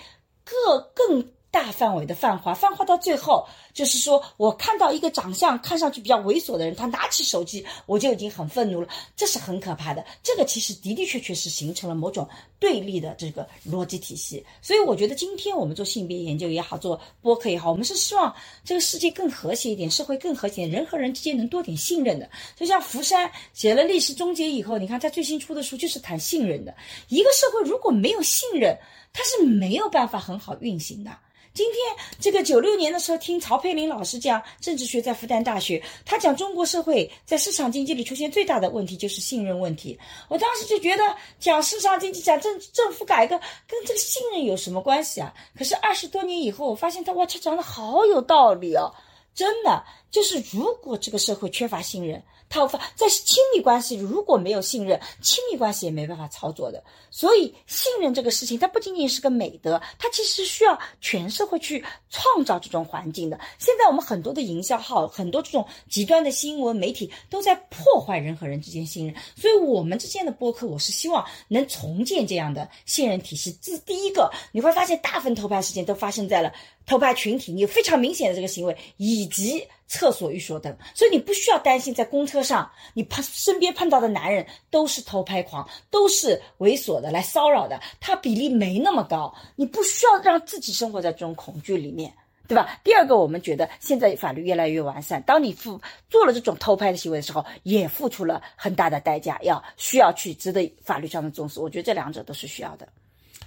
各更。大范围的泛化，泛化到最后，就是说我看到一个长相看上去比较猥琐的人，他拿起手机，我就已经很愤怒了，这是很可怕的。这个其实的的确确是形成了某种对立的这个逻辑体系。所以我觉得今天我们做性别研究也好，做播客也好，我们是希望这个世界更和谐一点，社会更和谐，人和人之间能多点信任的。就像福山写了《历史终结》以后，你看他最新出的书就是谈信任的。一个社会如果没有信任，它是没有办法很好运行的。今天这个九六年的时候，听曹佩林老师讲政治学，在复旦大学，他讲中国社会在市场经济里出现最大的问题就是信任问题。我当时就觉得讲市场经济、讲政政府改革跟这个信任有什么关系啊？可是二十多年以后，我发现他哇，他讲的好有道理哦。真的就是，如果这个社会缺乏信任，他发在亲密关系如果没有信任，亲密关系也没办法操作的。所以，信任这个事情，它不仅仅是个美德，它其实需要全社会去创造这种环境的。现在我们很多的营销号，很多这种极端的新闻媒体都在破坏人和人之间信任。所以，我们之间的播客，我是希望能重建这样的信任体系。这第一个，你会发现大部分偷拍事件都发生在了偷拍群体，你有非常明显的这个行为，以及厕所、寓所等，所以你不需要担心在公车上你碰身边碰到的男人都是偷拍狂，都是猥琐的来骚扰的，他比例没那么高，你不需要让自己生活在这种恐惧里面。对吧？第二个，我们觉得现在法律越来越完善，当你付做了这种偷拍的行为的时候，也付出了很大的代价，要需要去值得法律上的重视。我觉得这两者都是需要的。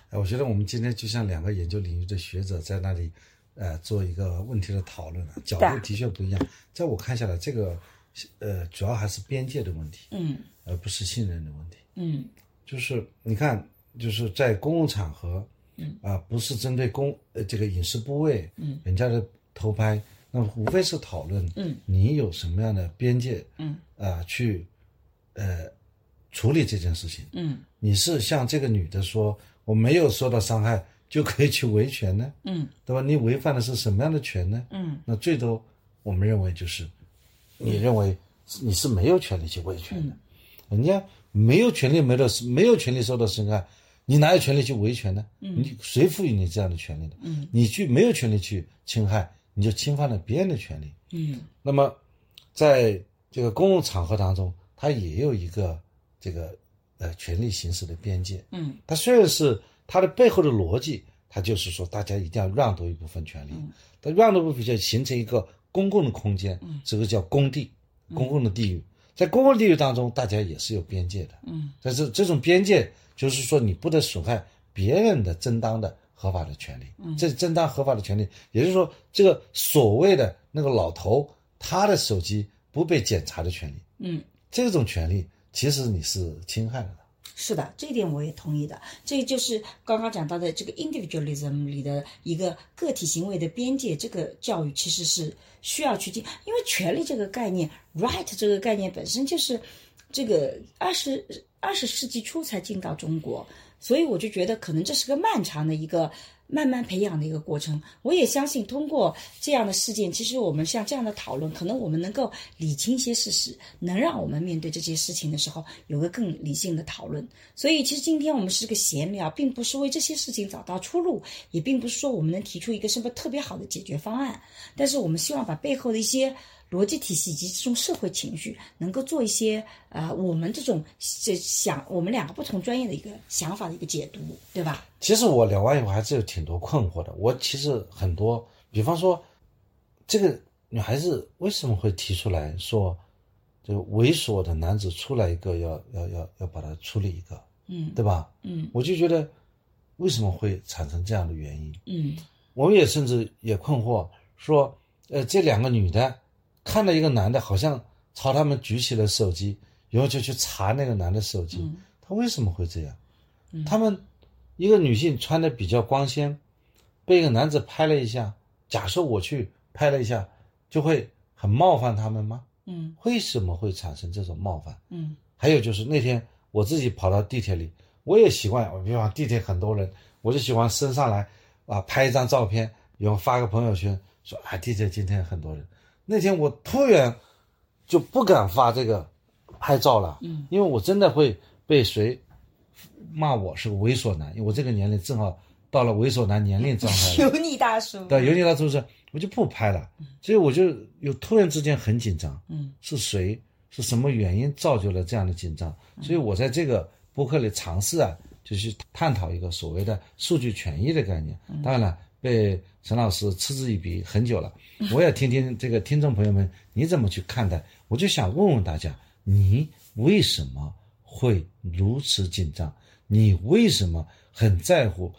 哎，我觉得我们今天就像两个研究领域的学者在那里，呃，做一个问题的讨论了，角度的确不一样。在我看下来，这个呃，主要还是边界的问题，嗯而不是信任的问题。嗯就是你看，就是在公共场合，嗯啊、不是针对公呃这个隐私部位，嗯，人家的偷拍，那么无非是讨论，嗯，你有什么样的边界，嗯啊、去呃处理这件事情。嗯你是向这个女的说，我没有受到伤害就可以去维权呢，嗯对吧？你违反的是什么样的权呢？嗯那最多我们认为就是，你认为你是没有权利去维权的，人家没有权利没有没有权利受到侵害，你哪有权利去维权呢？嗯你谁赋予你这样的权利的？嗯你去没有权利去侵害，你就侵犯了别人的权利。嗯那么，在这个公共场合当中，它也有一个这个呃权利行使的边界。嗯它虽然是它的背后的逻辑，它就是说大家一定要让渡一部分权利，但让渡部分就形成一个公共的空间，这个叫公地，公共的地域。在公共地域当中，大家也是有边界的。嗯，但是这种边界就是说，你不得损害别人的正当的合法的权利。嗯，这正当合法的权利，也就是说，这个所谓的那个老头他的手机不被检查的权利，嗯。这种权利其实你是侵害了的。是的，这一点我也同意的。这就是刚刚讲到的这个 individualism 里的一个个体行为的边界，这个教育其实是需要去进，因为权利这个概念，right 这个概念本身就是这个二十二十世纪初才进到中国，所以我就觉得可能这是个漫长的一个。慢慢培养的一个过程，我也相信通过这样的事件，其实我们像这样的讨论，可能我们能够理清一些事实，能让我们面对这些事情的时候有个更理性的讨论。所以，其实今天我们是个闲聊，并不是为这些事情找到出路，也并不是说我们能提出一个什么特别好的解决方案，但是我们希望把背后的一些逻辑体系以及这种社会情绪，能够做一些呃我们这种这想我们两个不同专业的一个想法的一个解读，对吧？其实我聊完以后还是有挺多困惑的。我其实很多，比方说，这个女孩子为什么会提出来说，这个猥琐的男子出来一个要要要要把他处理一个，嗯对吧？嗯我就觉得为什么会产生这样的原因？嗯我们也甚至也困惑，说，呃，这两个女的看到一个男的，好像朝他们举起了手机，然后就去查那个男的手机，嗯他为什么会这样？他们一个女性穿的比较光鲜，被一个男子拍了一下，假设我去拍了一下，就会很冒犯他们吗？嗯为什么会产生这种冒犯？嗯还有就是那天我自己跑到地铁里，我也习惯，我比方地铁很多人，我就喜欢升上来啊拍一张照片，然后发个朋友圈，说啊地铁今天很多人。那天我突然就不敢发这个拍照了，嗯，因为我真的会被谁骂我是个猥琐男，因为我这个年龄正好到了猥琐男年龄状态了。油腻大叔，对，油腻大叔是，我就不拍了，所以我就有突然之间很紧张，嗯是谁是什么原因造就了这样的紧张？所以我在这个博客里尝试啊，就去探讨一个所谓的数据权益的概念。当然了，被陈老师嗤之以鼻很久了，我也听听这个听众朋友们你怎么去看待？我就想问问大家，你为什么会如此紧张？你为什么很在乎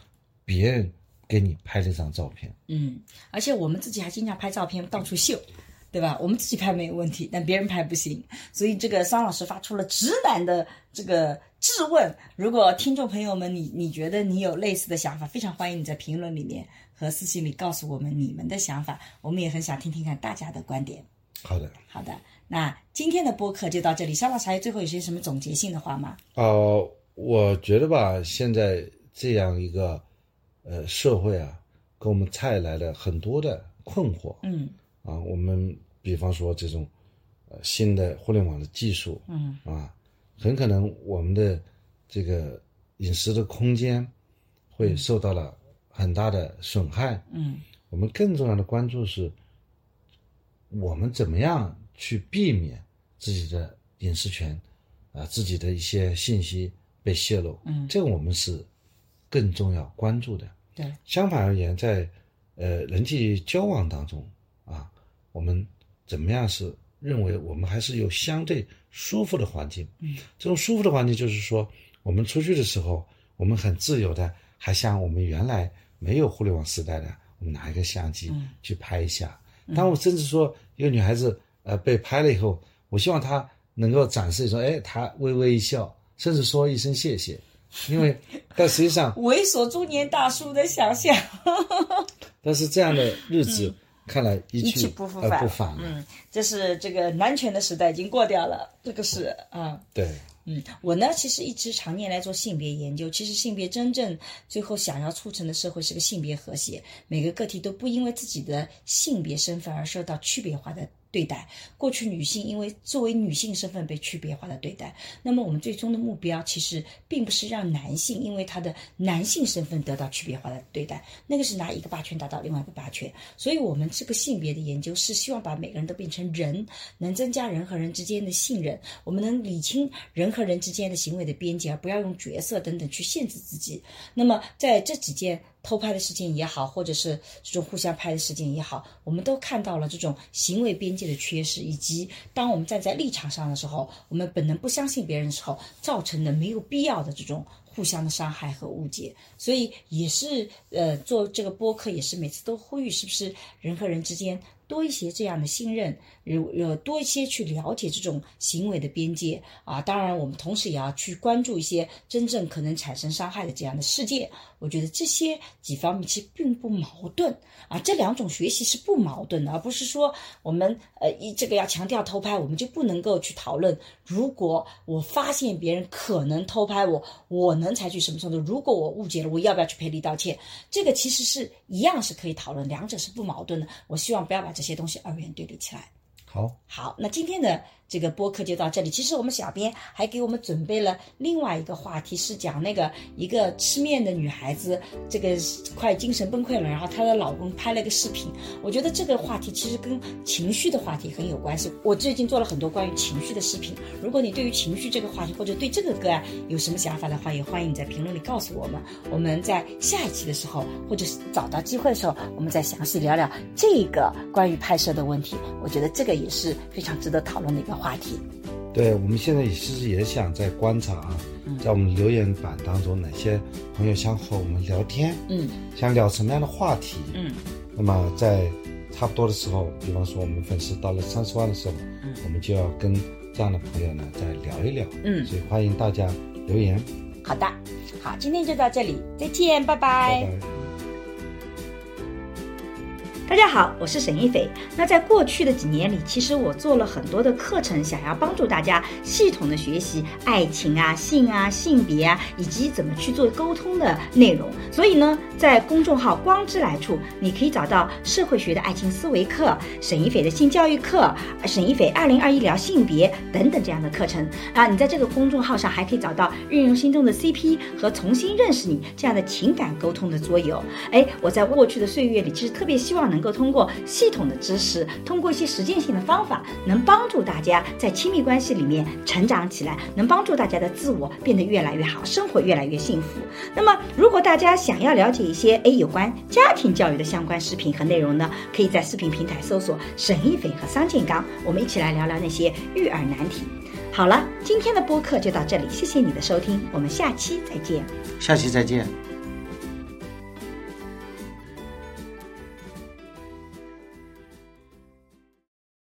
别人给你拍这张照片？嗯，而且我们自己还经常拍照片到处秀，对吧？我们自己拍没有问题，但别人拍不行。所以这个桑老师发出了直男的这个质问。如果听众朋友们你你觉得你有类似的想法，非常欢迎你在评论里面和私信里告诉我们你们的想法。我们也很想听听看大家的观点。好的，好的。那今天的播客就到这里。肖老师有，最后有些什么总结性的话吗？呃，我觉得吧，现在这样一个呃社会啊，给我们带来了很多的困惑。嗯啊，我们比方说这种呃新的互联网的技术，嗯啊，很可能我们的这个隐私的空间会受到了很大的损害。嗯我们更重要的关注是，我们怎么样去避免自己的隐私权啊，自己的一些信息被泄露。嗯这个我们是更重要关注的。对，相反而言，在呃人际交往当中啊，我们怎么样是认为我们还是有相对舒服的环境？嗯，这种舒服的环境就是说，我们出去的时候，我们很自由的，还像我们原来没有互联网时代的，我们拿一个相机嗯去拍一下。当我甚至说一个女孩子呃被拍了以后，我希望她能够展示说，哎，她微微一笑，甚至说一声谢谢，因为 但实际上猥琐中年大叔的想象。但是这样的日子、看来一一去去不复返。嗯，这是这个男权的时代已经过掉了，这个是啊。对，嗯，我呢其实一直常年来做性别研究。其实性别真正最后想要促成的社会是个性别和谐，每个个体都不因为自己的性别身份而受到区别化的对待。过去女性因为作为女性身份被区别化的对待，那么我们最终的目标其实并不是让男性因为他的男性身份得到区别化的对待，那个是拿一个霸权打倒另外一个霸权。所以我们这个性别的研究是希望把每个人都变成人，能增加人和人之间的信任，我们能理清人和人之间的行为的边界，而不要用角色等等去限制自己。那么在这几件偷拍的事件也好，或者是这种互相拍的事件也好，我们都看到了这种行为边界的缺失，以及当我们站在立场上的时候，我们本能不相信别人的时候，造成的没有必要的这种互相的伤害和误解。所以也是呃，做这个播客也是每次都呼吁，是不是人和人之间多一些这样的信任，有有多一些去了解这种行为的边界啊。当然，我们同时也要去关注一些真正可能产生伤害的这样的事件。我觉得这些几方面其实并不矛盾啊，这两种学习是不矛盾的，而不是说我们呃一这个要强调偷拍，我们就不能够去讨论，如果我发现别人可能偷拍我，我能采取什么程度？如果我误解了，我要不要去赔礼道歉？这个其实是一样是可以讨论，两者是不矛盾的。我希望不要把这些东西二元对立起来。好，好，那今天的这个播客就到这里。其实我们小编还给我们准备了另外一个话题，是讲那个一个吃面的女孩子，这个快精神崩溃了，然后她的老公拍了个视频。我觉得这个话题其实跟情绪的话题很有关系。我最近做了很多关于情绪的视频。如果你对于情绪这个话题或者对这个个案有什么想法的话，也欢迎你在评论里告诉我们。我们在下一期的时候，或者是找到机会的时候，我们再详细聊聊这个关于拍摄的问题。我觉得这个也是非常值得讨论的一个话题。对我们现在其实也想在观察啊，在我们留言板当中，哪些朋友想和我们聊天，嗯。想聊什么样的话题，嗯。那么在差不多的时候，比方说我们粉丝到了三十万的时候，嗯。我们就要跟这样的朋友呢再聊一聊，嗯，所以欢迎大家留言，好的，好，今天就到这里，再见，拜。拜拜。大家好，我是沈一斐。那在过去的几年里，其实我做了很多的课程，想要帮助大家系统的学习爱情啊、性啊、性别啊，以及怎么去做沟通的内容。所以呢，在公众号“光之来处”，你可以找到社会学的爱情思维课、沈一斐的性教育课、沈一斐二零二一聊性别等等这样的课程啊。你在这个公众号上还可以找到运用心中的 CP 和重新认识你这样的情感沟通的桌游。哎，我在过去的岁月里，其实特别希望能能够通过系统的知识，通过一些实践性的方法，能帮助大家在亲密关系里面成长起来，能帮助大家的自我变得越来越好，生活越来越幸福。那么，如果大家想要了解一些哎有关家庭教育的相关视频和内容呢，可以在视频平台搜索沈一斐和桑建刚，我们一起来聊聊那些育儿难题。好了，今天的播客就到这里，谢谢你的收听，我们下期再见。下期再见。